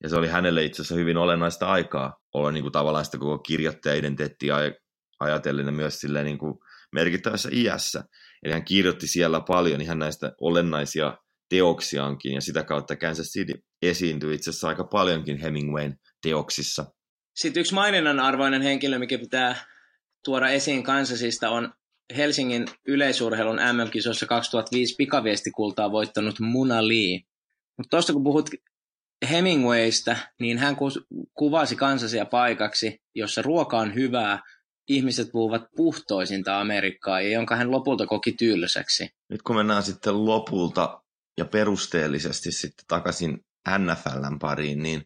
[SPEAKER 2] ja se oli hänelle itse asiassa hyvin olennaista aikaa olla niin kuin tavallaan sitä koko kirjoittaja-identiteettiä ajatellen myös silleen niin kuin merkittävässä iässä. Eli hän kirjoitti siellä paljon ihan näistä olennaisia teoksiaankin ja sitä kautta Kansas City esiintyi itse asiassa aika paljonkin Hemingwayn teoksissa.
[SPEAKER 3] Sitten yksi maininnan arvoinen henkilö, mikä pitää tuoda esiin Kansasista on Helsingin yleisurheilun MM-kisossa 2005 pikaviestikultaa voittanut Muna Lee. Mutta tuosta kun puhut Hemingwaysta, niin hän kuvasi kansasia paikaksi, jossa ruoka on hyvää, ihmiset puhuvat puhtoisinta Amerikkaa, ja jonka hän lopulta koki tylsäksi.
[SPEAKER 2] Nyt kun mennään sitten lopulta ja perusteellisesti sitten takaisin NFLn pariin, niin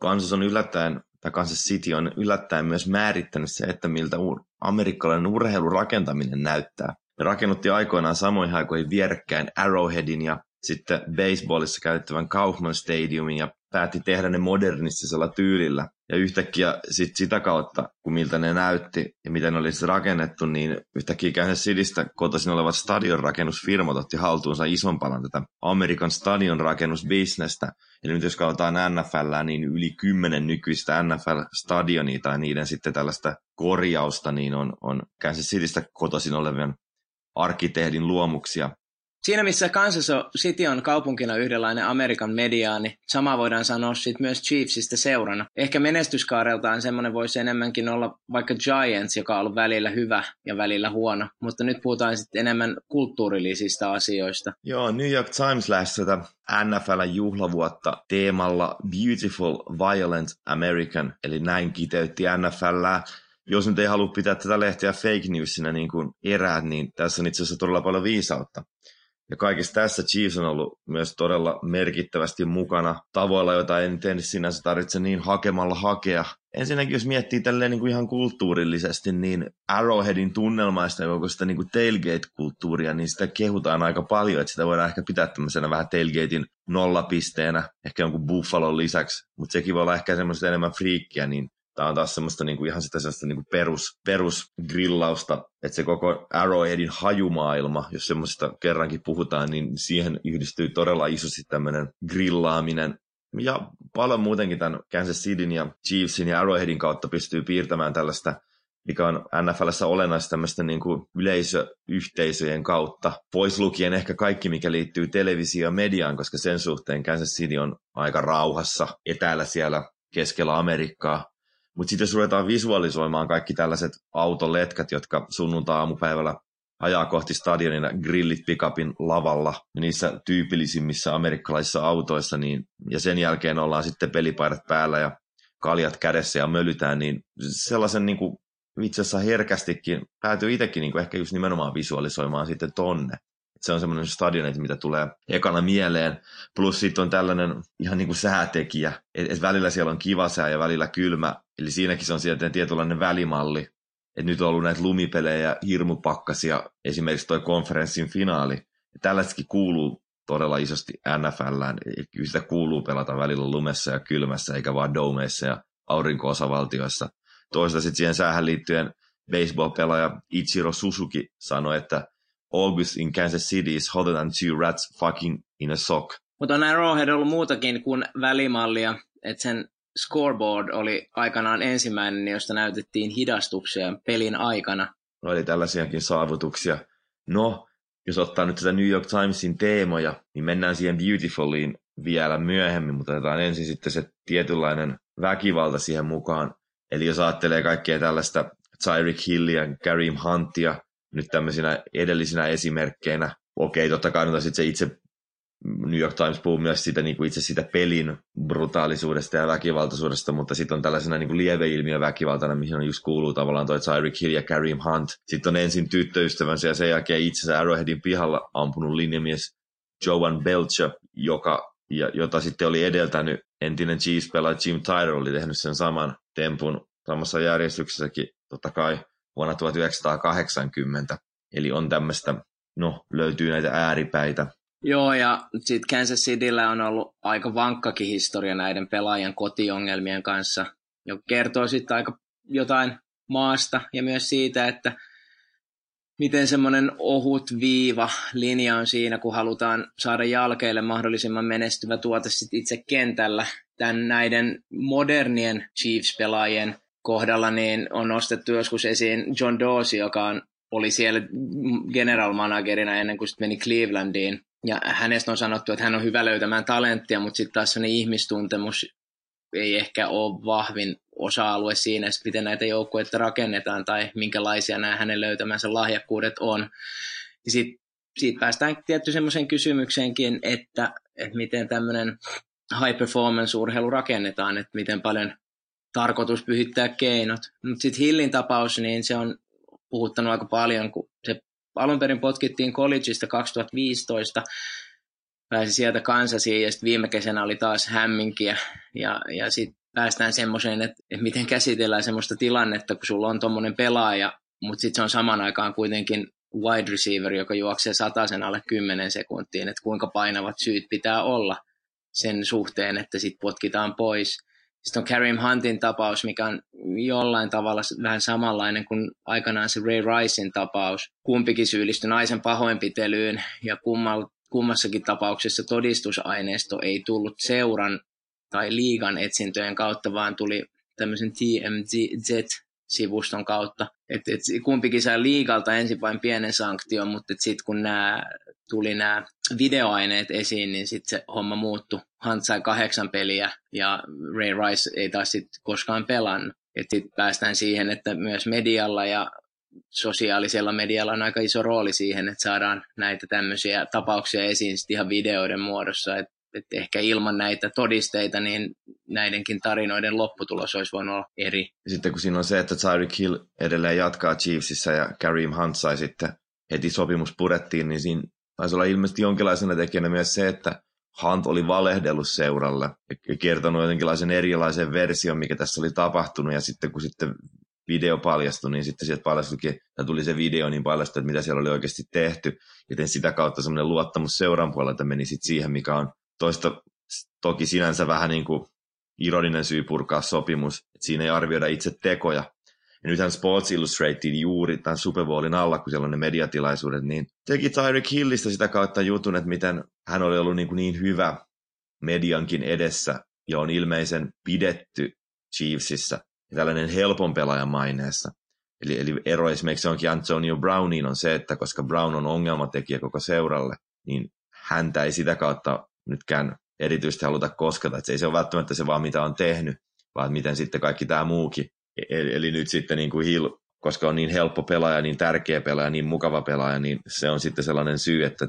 [SPEAKER 2] Kansas on yllättäen, tai Kansas City on yllättäen myös määrittänyt se, että miltä amerikkalainen urheilun rakentaminen näyttää. Me rakennutti aikoinaan samoihin aikoihin vierekkäin Arrowheadin ja sitten baseballissa käyttävän Kaufman Stadiumin ja päätti tehdä ne modernistisella tyylillä. Ja yhtäkkiä sit sitä kautta, kun miltä ne näytti ja miten ne olisi rakennettu, niin yhtäkkiä Kansas Citystä kotoisin olevat stadionrakennusfirmat otti haltuunsa ison palan tätä Amerikan stadionrakennusbisnestä. Eli nyt jos katsotaan NFL, niin yli kymmenen nykyistä NFL-stadionia tai niiden sitten tällaista korjausta, niin on, on Kansas Citystä kotoisin olevien arkkitehdin luomuksia.
[SPEAKER 3] Siinä missä Kansas City on kaupunkina yhdenlainen Amerikan mediaani, niin sama voidaan sanoa sitten myös Chiefsistä seurana. Ehkä menestyskaareltaan semmoinen voisi enemmänkin olla vaikka Giants, joka on ollut välillä hyvä ja välillä huono, mutta nyt puhutaan sitten enemmän kulttuurillisista asioista.
[SPEAKER 2] Joo, New York Times lähti tätä NFL-juhlavuotta teemalla Beautiful Violent American, eli näin kiteytti NFL jos nyt ei halua pitää tätä lehteä fake newsina niin kuin eräät, niin tässä on itse asiassa todella paljon viisautta. Ja kaikessa tässä Chiefs on ollut myös todella merkittävästi mukana tavoilla, joita en nyt sinänsä tarvitse niin hakemalla hakea. Ensinnäkin jos miettii tälleen niin kuin ihan kulttuurillisesti, niin Arrowheadin tunnelmaista joko sitä niin kuin tailgate-kulttuuria, niin sitä kehutaan aika paljon, että sitä voidaan ehkä pitää tämmöisenä vähän tailgatein nollapisteenä, ehkä jonkun Buffalon lisäksi, mutta sekin voi olla ehkä semmoista enemmän friikkiä, niin Tämä on taas semmoista niinku ihan sitä semmoista niinku perus, perusgrillausta, että se koko Arrowheadin hajumaailma, jos semmoista kerrankin puhutaan, niin siihen yhdistyy todella isosti tämmöinen grillaaminen. Ja paljon muutenkin tämän Kansas Cityn ja Chiefsin ja Arrowheadin kautta pystyy piirtämään tällaista mikä on NFLssä olennaista tämmöistä niin kuin yleisöyhteisöjen kautta, pois lukien ehkä kaikki, mikä liittyy televisio- ja mediaan, koska sen suhteen Kansas City on aika rauhassa etäällä siellä keskellä Amerikkaa. Mutta sitten jos ruvetaan visualisoimaan kaikki tällaiset autoletkat, jotka sunnuntai-aamupäivällä ajaa kohti stadionina grillit pikapin lavalla niissä tyypillisimmissä amerikkalaisissa autoissa, niin, ja sen jälkeen ollaan sitten pelipaidat päällä ja kaljat kädessä ja mölytään, niin sellaisen niin kuin, itse asiassa herkästikin päätyy itsekin niin kuin ehkä just nimenomaan visualisoimaan sitten tonne se on semmoinen stadion, mitä tulee ekana mieleen. Plus sitten on tällainen ihan niin kuin säätekijä, että et välillä siellä on kiva sää ja välillä kylmä. Eli siinäkin se on sieltä tietynlainen välimalli. Että nyt on ollut näitä lumipelejä, hirmupakkasia, esimerkiksi toi konferenssin finaali. Tällaisetkin kuuluu todella isosti NFLään. Kyllä sitä kuuluu pelata välillä lumessa ja kylmässä, eikä vaan domeissa ja aurinko-osavaltioissa. Toista sitten siihen säähän liittyen baseball-pelaaja Ichiro Suzuki sanoi, että August in Kansas City is hotter than two rats fucking in a sock.
[SPEAKER 3] Mutta on Arrowhead ollut muutakin kuin välimallia, että sen scoreboard oli aikanaan ensimmäinen, josta näytettiin hidastuksia pelin aikana.
[SPEAKER 2] No eli tällaisiakin saavutuksia. No, jos ottaa nyt tätä New York Timesin teemoja, niin mennään siihen Beautifuliin vielä myöhemmin, mutta otetaan ensin sitten se tietynlainen väkivalta siihen mukaan. Eli jos ajattelee kaikkea tällaista Tyreek Hillia, Kareem Huntia, nyt tämmöisinä edellisinä esimerkkeinä. Okei, totta kai no, se itse New York Times puhuu myös siitä, niin kuin itse siitä pelin brutaalisuudesta ja väkivaltaisuudesta, mutta sitten on tällaisena niin kuin lieveilmiö väkivaltana, mihin on just kuuluu tavallaan toi Tyreek Hill ja Kareem Hunt. Sitten on ensin tyttöystävänsä ja sen jälkeen itse Arrowheadin pihalla ampunut linjamies Joan Belcher, joka, ja, jota sitten oli edeltänyt entinen Chiefs-pelaaja Jim Tyrell, oli tehnyt sen saman tempun samassa järjestyksessäkin, totta kai vuonna 1980. Eli on tämmöistä, no löytyy näitä ääripäitä.
[SPEAKER 3] Joo, ja sitten Kansas Cityllä on ollut aika vankkakin historia näiden pelaajan kotiongelmien kanssa, joka kertoo sitten aika jotain maasta ja myös siitä, että miten semmoinen ohut viiva linja on siinä, kun halutaan saada jalkeille mahdollisimman menestyvä tuote sit itse kentällä. Tämän näiden modernien Chiefs-pelaajien kohdalla niin on nostettu joskus esiin John Dorsey, joka on, oli siellä general managerina ennen kuin sitten meni Clevelandiin. Ja hänestä on sanottu, että hän on hyvä löytämään talenttia, mutta sitten taas sellainen ihmistuntemus ei ehkä ole vahvin osa-alue siinä, että miten näitä joukkueita rakennetaan tai minkälaisia nämä hänen löytämänsä lahjakkuudet on. Ja sitten siitä päästään tietty semmoiseen kysymykseenkin, että, että miten tämmöinen high performance urheilu rakennetaan, että miten paljon tarkoitus pyhittää keinot. Mutta sitten Hillin tapaus, niin se on puhuttanut aika paljon, kun se alun perin potkittiin collegeista 2015, pääsi sieltä Kansasiin ja sitten viime kesänä oli taas hämminkiä ja, ja sitten päästään semmoiseen, että, että miten käsitellään semmoista tilannetta, kun sulla on tuommoinen pelaaja, mutta sitten se on saman aikaan kuitenkin wide receiver, joka juoksee sen alle 10 sekuntiin, että kuinka painavat syyt pitää olla sen suhteen, että sitten potkitaan pois. Sitten on Kareem Huntin tapaus, mikä on jollain tavalla vähän samanlainen kuin aikanaan se Ray Ricein tapaus. Kumpikin syyllistyi naisen pahoinpitelyyn ja kummassakin tapauksessa todistusaineisto ei tullut seuran tai liigan etsintöjen kautta, vaan tuli tämmöisen TMZ-sivuston kautta. Et, et kumpikin sai liigalta ensin vain pienen sanktion, mutta sitten kun nämä tuli nämä videoaineet esiin, niin sitten se homma muuttui. Hunt sai kahdeksan peliä ja Ray Rice ei taas sitten koskaan pelannut. Sitten päästään siihen, että myös medialla ja sosiaalisella medialla on aika iso rooli siihen, että saadaan näitä tämmöisiä tapauksia esiin ihan videoiden muodossa. Et, et ehkä ilman näitä todisteita, niin näidenkin tarinoiden lopputulos olisi voinut olla eri.
[SPEAKER 2] Sitten kun siinä on se, että Tyreek Hill edelleen jatkaa Chiefsissä ja Kareem Hunt sai sitten heti sopimus purettiin, niin siinä taisi olla ilmeisesti jonkinlaisena tekijänä myös se, että Hunt oli valehdellut seuralle ja kertonut jotenkinlaisen erilaisen version, mikä tässä oli tapahtunut, ja sitten kun sitten video paljastui, niin sitten sieltä paljastuikin, ja tuli se video, niin paljastui, että mitä siellä oli oikeasti tehty, joten sitä kautta semmoinen luottamus seuran puolelta meni sitten siihen, mikä on toista toki sinänsä vähän niin kuin ironinen syy purkaa sopimus, että siinä ei arvioida itse tekoja, ja nythän Sports Illustrated juuri tämän Super Bowlin alla, kun siellä on ne mediatilaisuudet, niin teki Tyreek Hillistä sitä kautta jutun, että miten hän oli ollut niin, kuin niin hyvä mediankin edessä ja on ilmeisen pidetty Chiefsissä ja tällainen helpon pelaajan maineessa. Eli, eli ero esimerkiksi onkin Antonio Browniin on se, että koska Brown on ongelmatekijä koko seuralle, niin häntä ei sitä kautta nytkään erityisesti haluta kosketa. Että se ei se ole välttämättä se vaan, mitä on tehnyt, vaan miten sitten kaikki tämä muukin Eli, eli nyt sitten niin kuin Hill, koska on niin helppo pelaaja, niin tärkeä pelaaja, niin mukava pelaaja, niin se on sitten sellainen syy, että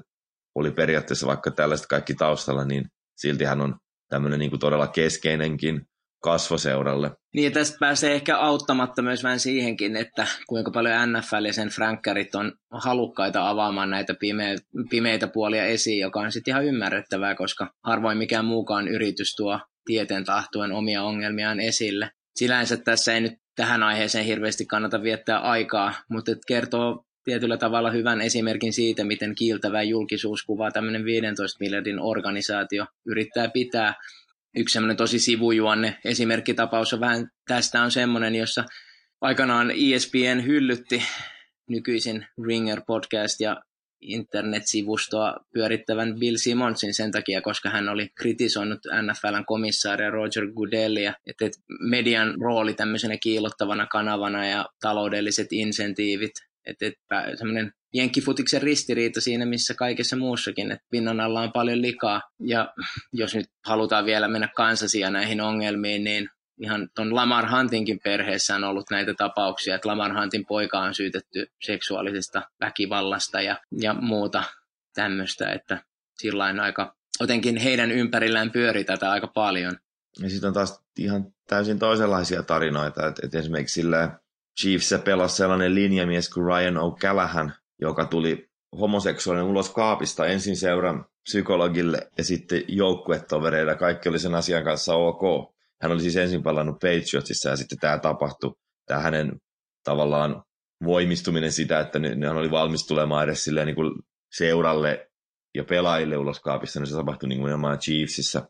[SPEAKER 2] oli periaatteessa vaikka tällaiset kaikki taustalla, niin silti hän on tämmöinen niin kuin todella keskeinenkin kasvoseuralle.
[SPEAKER 3] Niin ja tästä pääsee ehkä auttamatta myös vähän siihenkin, että kuinka paljon NFL ja sen frankkarit on halukkaita avaamaan näitä pime- pimeitä puolia esiin, joka on sitten ihan ymmärrettävää, koska harvoin mikään muukaan yritys tuo tieten tahtuen omia ongelmiaan esille sinänsä tässä ei nyt tähän aiheeseen hirveästi kannata viettää aikaa, mutta kertoo tietyllä tavalla hyvän esimerkin siitä, miten kiiltävä julkisuuskuvaa tämmöinen 15 miljardin organisaatio yrittää pitää. Yksi semmoinen tosi sivujuonne esimerkkitapaus on vähän tästä on semmoinen, jossa aikanaan ESPN hyllytti nykyisin Ringer podcast ja internetsivustoa pyörittävän Bill Simonsin sen takia, koska hän oli kritisoinut NFLn komissaaria Roger Goodellia, että median rooli tämmöisenä kiilottavana kanavana ja taloudelliset insentiivit, että, että semmoinen jenkkifutiksen ristiriita siinä, missä kaikessa muussakin, että pinnan alla on paljon likaa. Ja jos nyt halutaan vielä mennä kansasia näihin ongelmiin, niin ihan tuon Lamar Huntinkin perheessä on ollut näitä tapauksia, että Lamar Huntin poika on syytetty seksuaalisesta väkivallasta ja, ja muuta tämmöistä, että sillä aika, jotenkin heidän ympärillään pyörii tätä aika paljon.
[SPEAKER 2] Ja sitten on taas ihan täysin toisenlaisia tarinoita, että, että esimerkiksi sillä Chiefs pelasi sellainen linjamies kuin Ryan O'Callaghan, joka tuli homoseksuaalinen ulos kaapista ensin seuran psykologille ja sitten joukkuetovereille. Kaikki oli sen asian kanssa ok. Hän oli siis ensin palannut Patriotsissa ja sitten tämä tapahtui. Tämä hänen tavallaan voimistuminen sitä, että ne oli valmis tulemaan edes silleen niin kuin seuralle ja pelaajille ulos kaapissa, niin se tapahtui niin kuin Chiefsissä.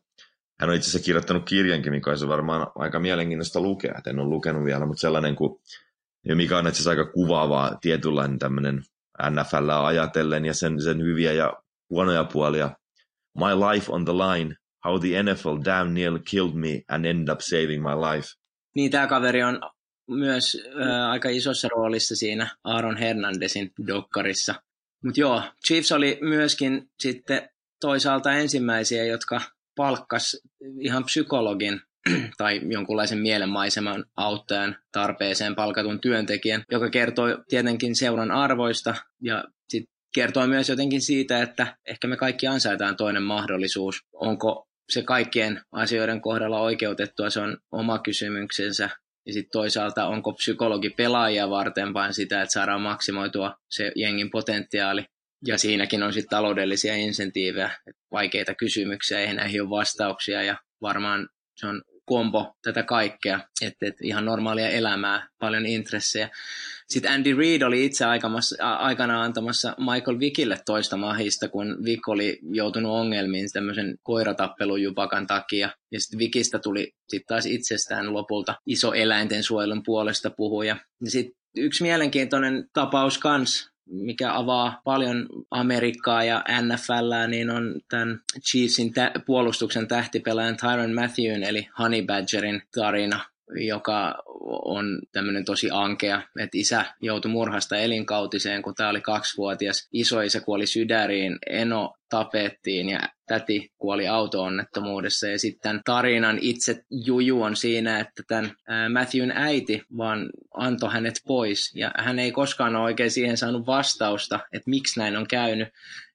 [SPEAKER 2] Hän on itse asiassa kirjoittanut kirjankin, mikä olisi varmaan aika mielenkiintoista lukea, en ole lukenut vielä, mutta sellainen kuin, ja mikä on itse aika kuvaavaa tietynlainen tämmöinen NFL ajatellen ja sen, sen hyviä ja huonoja puolia. My life on the line, how the NFL damn near killed me and ended up saving my life.
[SPEAKER 3] Niin, tämä kaveri on myös äh, aika isossa roolissa siinä Aaron Hernandezin dokkarissa. Mutta joo, Chiefs oli myöskin sitten toisaalta ensimmäisiä, jotka palkkas ihan psykologin tai jonkunlaisen mielenmaiseman auttajan tarpeeseen palkatun työntekijän, joka kertoi tietenkin seuran arvoista ja sit kertoo myös jotenkin siitä, että ehkä me kaikki ansaitaan toinen mahdollisuus. Onko se kaikkien asioiden kohdalla oikeutettua, se on oma kysymyksensä. Ja sitten toisaalta onko psykologi pelaajia varten vain sitä, että saadaan maksimoitua se jengin potentiaali. Ja siinäkin on sitten taloudellisia insentiivejä, vaikeita kysymyksiä, ei näihin ole vastauksia ja varmaan se on kombo tätä kaikkea, että et ihan normaalia elämää, paljon intressejä. Sitten Andy Reid oli itse aikana antamassa Michael Vickille toista mahista, kun Vick oli joutunut ongelmiin tämmöisen koiratappelun takia. Ja sitten Vickistä tuli sitten taas itsestään lopulta iso eläinten suojelun puolesta puhuja. Ja sitten yksi mielenkiintoinen tapaus kans mikä avaa paljon Amerikkaa ja NFL, niin on tämän Chiefsin tä- puolustuksen tähtipelaajan Tyron Matthewn, eli Honey Badgerin tarina, joka on tämmöinen tosi ankea, että isä joutui murhasta elinkautiseen, kun tämä oli kaksivuotias. Isoisä kuoli sydäriin, eno tapettiin ja täti kuoli auto-onnettomuudessa. Ja sitten tarinan itse juju on siinä, että tämän Matthewn äiti vaan antoi hänet pois. Ja hän ei koskaan ole oikein siihen saanut vastausta, että miksi näin on käynyt.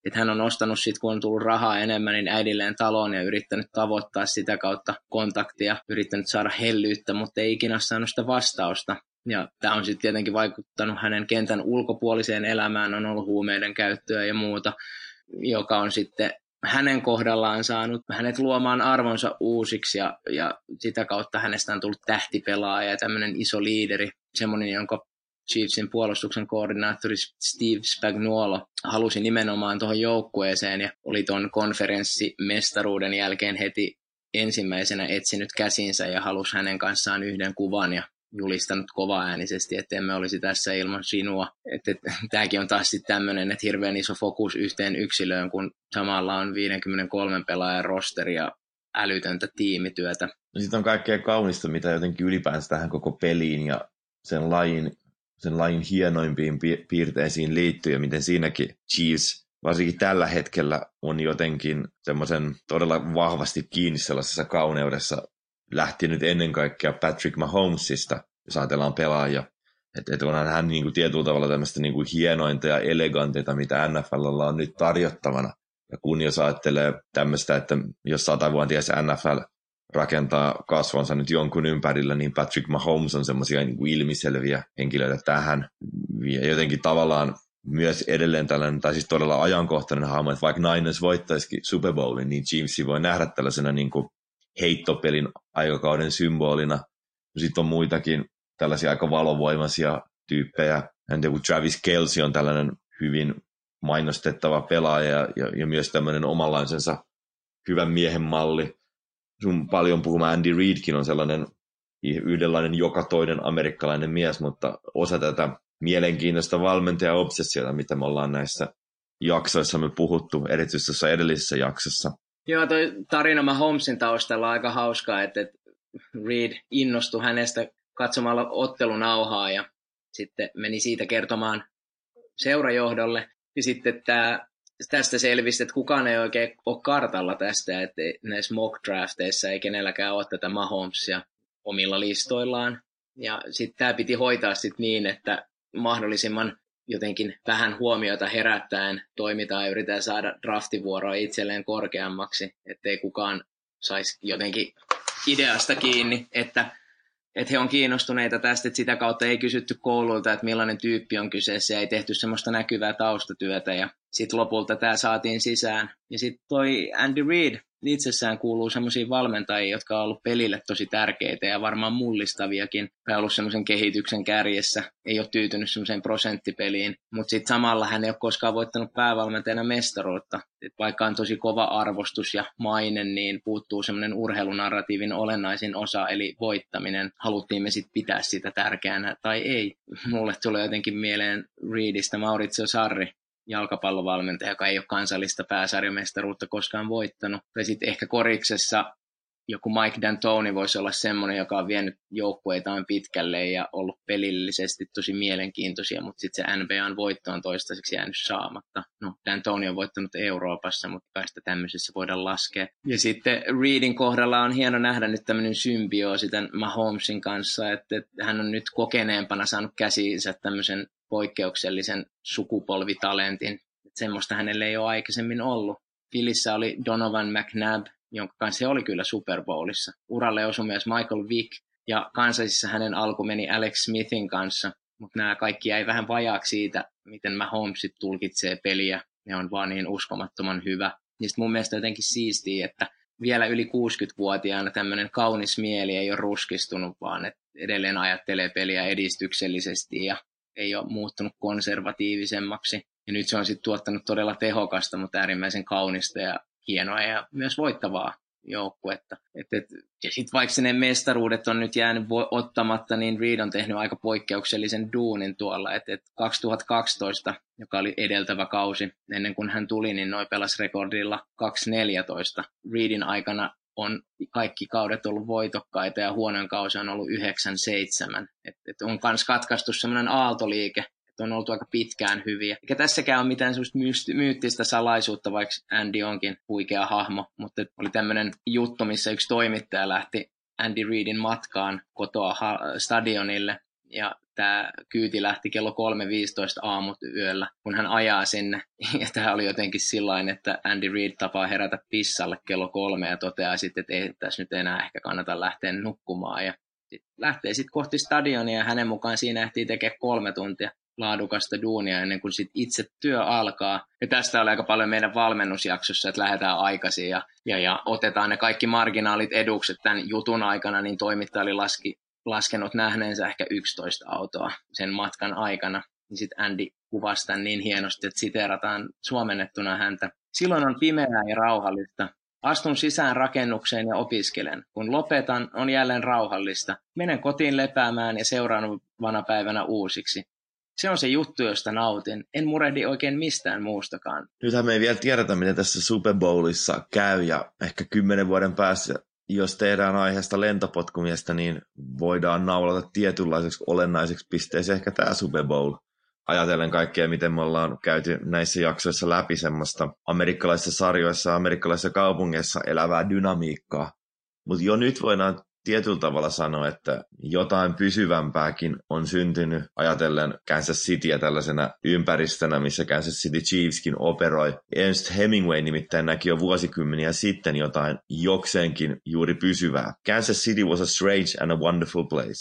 [SPEAKER 3] Että hän on ostanut sitten, kun on tullut rahaa enemmän, niin äidilleen taloon ja yrittänyt tavoittaa sitä kautta kontaktia, yrittänyt saada hellyyttä, mutta ei ikinä saanut sitä vastausta. Ja tämä on sitten tietenkin vaikuttanut hänen kentän ulkopuoliseen elämään, on ollut huumeiden käyttöä ja muuta, joka on sitten hänen kohdallaan saanut hänet luomaan arvonsa uusiksi ja, ja sitä kautta hänestä on tullut tähtipelaaja ja tämmöinen iso liideri, semmoinen, jonka Chiefsin puolustuksen koordinaattori Steve Spagnuolo halusi nimenomaan tuohon joukkueeseen ja oli tuon konferenssimestaruuden jälkeen heti ensimmäisenä etsinyt käsinsä ja halusi hänen kanssaan yhden kuvan ja julistanut kovaäänisesti, että emme olisi tässä ilman sinua. Että, että, tämäkin on taas sitten tämmöinen, että hirveän iso fokus yhteen yksilöön, kun samalla on 53 pelaajan rosteri ja älytöntä tiimityötä.
[SPEAKER 2] No sitten on kaikkea kaunista, mitä jotenkin ylipäänsä tähän koko peliin ja sen lajin, sen lajin hienoimpiin piirteisiin liittyy ja miten siinäkin Chiefs varsinkin tällä hetkellä on jotenkin semmoisen todella vahvasti kiinni sellaisessa kauneudessa lähti nyt ennen kaikkea Patrick Mahomesista, jos ajatellaan pelaajia. Että et onhan hän niin kuin tietyllä tavalla tämmöistä niin kuin hienointa ja eleganteita, mitä NFL on nyt tarjottavana. Ja kun jos ajattelee tämmöistä, että jos satavuotias NFL rakentaa kasvonsa nyt jonkun ympärillä, niin Patrick Mahomes on semmoisia niin ilmiselviä henkilöitä tähän. Ja jotenkin tavallaan myös edelleen tällainen, tai siis todella ajankohtainen hahmo, että vaikka Niners voittaisikin Super Bowlin, niin Chiefs voi nähdä tällaisena niin kuin heittopelin aikakauden symbolina. Sitten on muitakin tällaisia aika valovoimaisia tyyppejä. Entä kun Travis Kelsey on tällainen hyvin mainostettava pelaaja ja, ja myös tämmöinen omanlaisensa hyvän miehen malli. Sun paljon puhuma Andy Reidkin on sellainen yhdenlainen joka toinen amerikkalainen mies, mutta osa tätä mielenkiintoista valmentaja-obsessiota, mitä me ollaan näissä jaksoissa me puhuttu, erityisesti tässä edellisessä jaksossa,
[SPEAKER 3] Joo, toi tarina Mahomesin taustalla on aika hauskaa, että, Reed innostui hänestä katsomalla ottelunauhaa ja sitten meni siitä kertomaan seurajohdolle. Ja sitten tämä, tästä selvisi, että kukaan ei oikein ole kartalla tästä, että näissä mock drafteissa ei kenelläkään ole tätä Mahomesia omilla listoillaan. Ja sitten tämä piti hoitaa sitten niin, että mahdollisimman jotenkin vähän huomiota herättäen toimitaan ja yritetään saada draftivuoroa itselleen korkeammaksi, ettei kukaan saisi jotenkin ideasta kiinni, että, että he on kiinnostuneita tästä, että sitä kautta ei kysytty koululta, että millainen tyyppi on kyseessä ja ei tehty semmoista näkyvää taustatyötä ja sitten lopulta tämä saatiin sisään. Ja sitten toi Andy Reid, itsessään kuuluu sellaisiin valmentajia, jotka on ollut pelille tosi tärkeitä ja varmaan mullistaviakin. On ollut semmoisen kehityksen kärjessä, ei ole tyytynyt semmoiseen prosenttipeliin, mutta sitten samalla hän ei ole koskaan voittanut päävalmentajana mestaruutta. Et vaikka on tosi kova arvostus ja maine, niin puuttuu semmoinen urheilunarratiivin olennaisin osa, eli voittaminen. Haluttiin me sitten pitää sitä tärkeänä tai ei. Mulle tulee jotenkin mieleen Reedistä Maurizio Sarri, jalkapallovalmentaja, joka ei ole kansallista pääsarjamestaruutta koskaan voittanut. Tai sitten ehkä koriksessa joku Mike D'Antoni voisi olla semmoinen, joka on vienyt joukkueitaan pitkälle ja ollut pelillisesti tosi mielenkiintoisia, mutta sitten se NBAn voitto on toistaiseksi jäänyt saamatta. No, D'Antoni on voittanut Euroopassa, mutta sitä tämmöisessä voidaan laskea. Ja sitten Reedin kohdalla on hieno nähdä nyt tämmöinen symbioosi tämän Mahomesin kanssa, että, että hän on nyt kokeneempana saanut käsiinsä tämmöisen poikkeuksellisen sukupolvitalentin. semmoista hänelle ei ole aikaisemmin ollut. Philissä oli Donovan McNabb, jonka kanssa se oli kyllä Super Bowlissa. Uralle osui myös Michael Vick, ja Kansasissa hänen alku meni Alex Smithin kanssa, mutta nämä kaikki jäi vähän vajaaksi siitä, miten mä Holmesit tulkitsee peliä. Ne on vaan niin uskomattoman hyvä. Niin mun mielestä jotenkin siistiä, että vielä yli 60-vuotiaana tämmöinen kaunis mieli ei ole ruskistunut, vaan että edelleen ajattelee peliä edistyksellisesti ja ei ole muuttunut konservatiivisemmaksi. Ja nyt se on sitten tuottanut todella tehokasta, mutta äärimmäisen kaunista ja hienoa ja myös voittavaa joukkuetta. Et, et, ja sitten vaikka ne mestaruudet on nyt jäänyt ottamatta, niin Reed on tehnyt aika poikkeuksellisen duunin tuolla. Et, et 2012, joka oli edeltävä kausi, ennen kuin hän tuli, niin noin pelas rekordilla 2.14. Reedin aikana on kaikki kaudet ollut voitokkaita ja huonoin kausi on ollut 9-7. Et, et on myös katkaistu semmoinen aaltoliike että on oltu aika pitkään hyviä. Eikä tässäkään ole mitään myyttistä salaisuutta, vaikka Andy onkin huikea hahmo, mutta oli tämmöinen juttu, missä yksi toimittaja lähti Andy Reidin matkaan kotoa stadionille, ja tämä kyyti lähti kello 3.15 aamut yöllä, kun hän ajaa sinne. Ja tämä oli jotenkin sillain, että Andy Reid tapaa herätä pissalle kello kolme ja toteaa sitten, että ei tässä nyt enää ehkä kannata lähteä nukkumaan. Ja sit lähtee sitten kohti stadionia ja hänen mukaan siinä ehtii tekemään kolme tuntia laadukasta duunia ennen kuin sit itse työ alkaa. Ja tästä oli aika paljon meidän valmennusjaksossa, että lähdetään aikaisin ja, ja, ja otetaan ne kaikki marginaalit edukset tämän jutun aikana, niin toimittaja laski, laskenut nähneensä ehkä 11 autoa sen matkan aikana. Niin sitten Andy kuvasi tämän niin hienosti, että siterataan suomennettuna häntä. Silloin on pimeää ja rauhallista. Astun sisään rakennukseen ja opiskelen. Kun lopetan, on jälleen rauhallista. Menen kotiin lepäämään ja seuraavana päivänä uusiksi. Se on se juttu, josta nautin. En murehdi oikein mistään muustakaan.
[SPEAKER 2] Nythän me ei vielä tiedetä, miten tässä Super Bowlissa käy, ja ehkä kymmenen vuoden päässä, jos tehdään aiheesta lentopotkumiestä, niin voidaan naulata tietynlaiseksi olennaiseksi pisteeksi ehkä tämä Super Bowl. Ajatellen kaikkea, miten me ollaan käyty näissä jaksoissa läpi semmoista amerikkalaisissa sarjoissa, amerikkalaisissa kaupungeissa elävää dynamiikkaa. Mutta jo nyt voidaan tietyllä tavalla sanoa, että jotain pysyvämpääkin on syntynyt ajatellen Kansas Cityä tällaisena ympäristönä, missä Kansas City Chiefskin operoi. Ernst Hemingway nimittäin näki jo vuosikymmeniä sitten jotain jokseenkin juuri pysyvää. Kansas City was a strange and a wonderful place.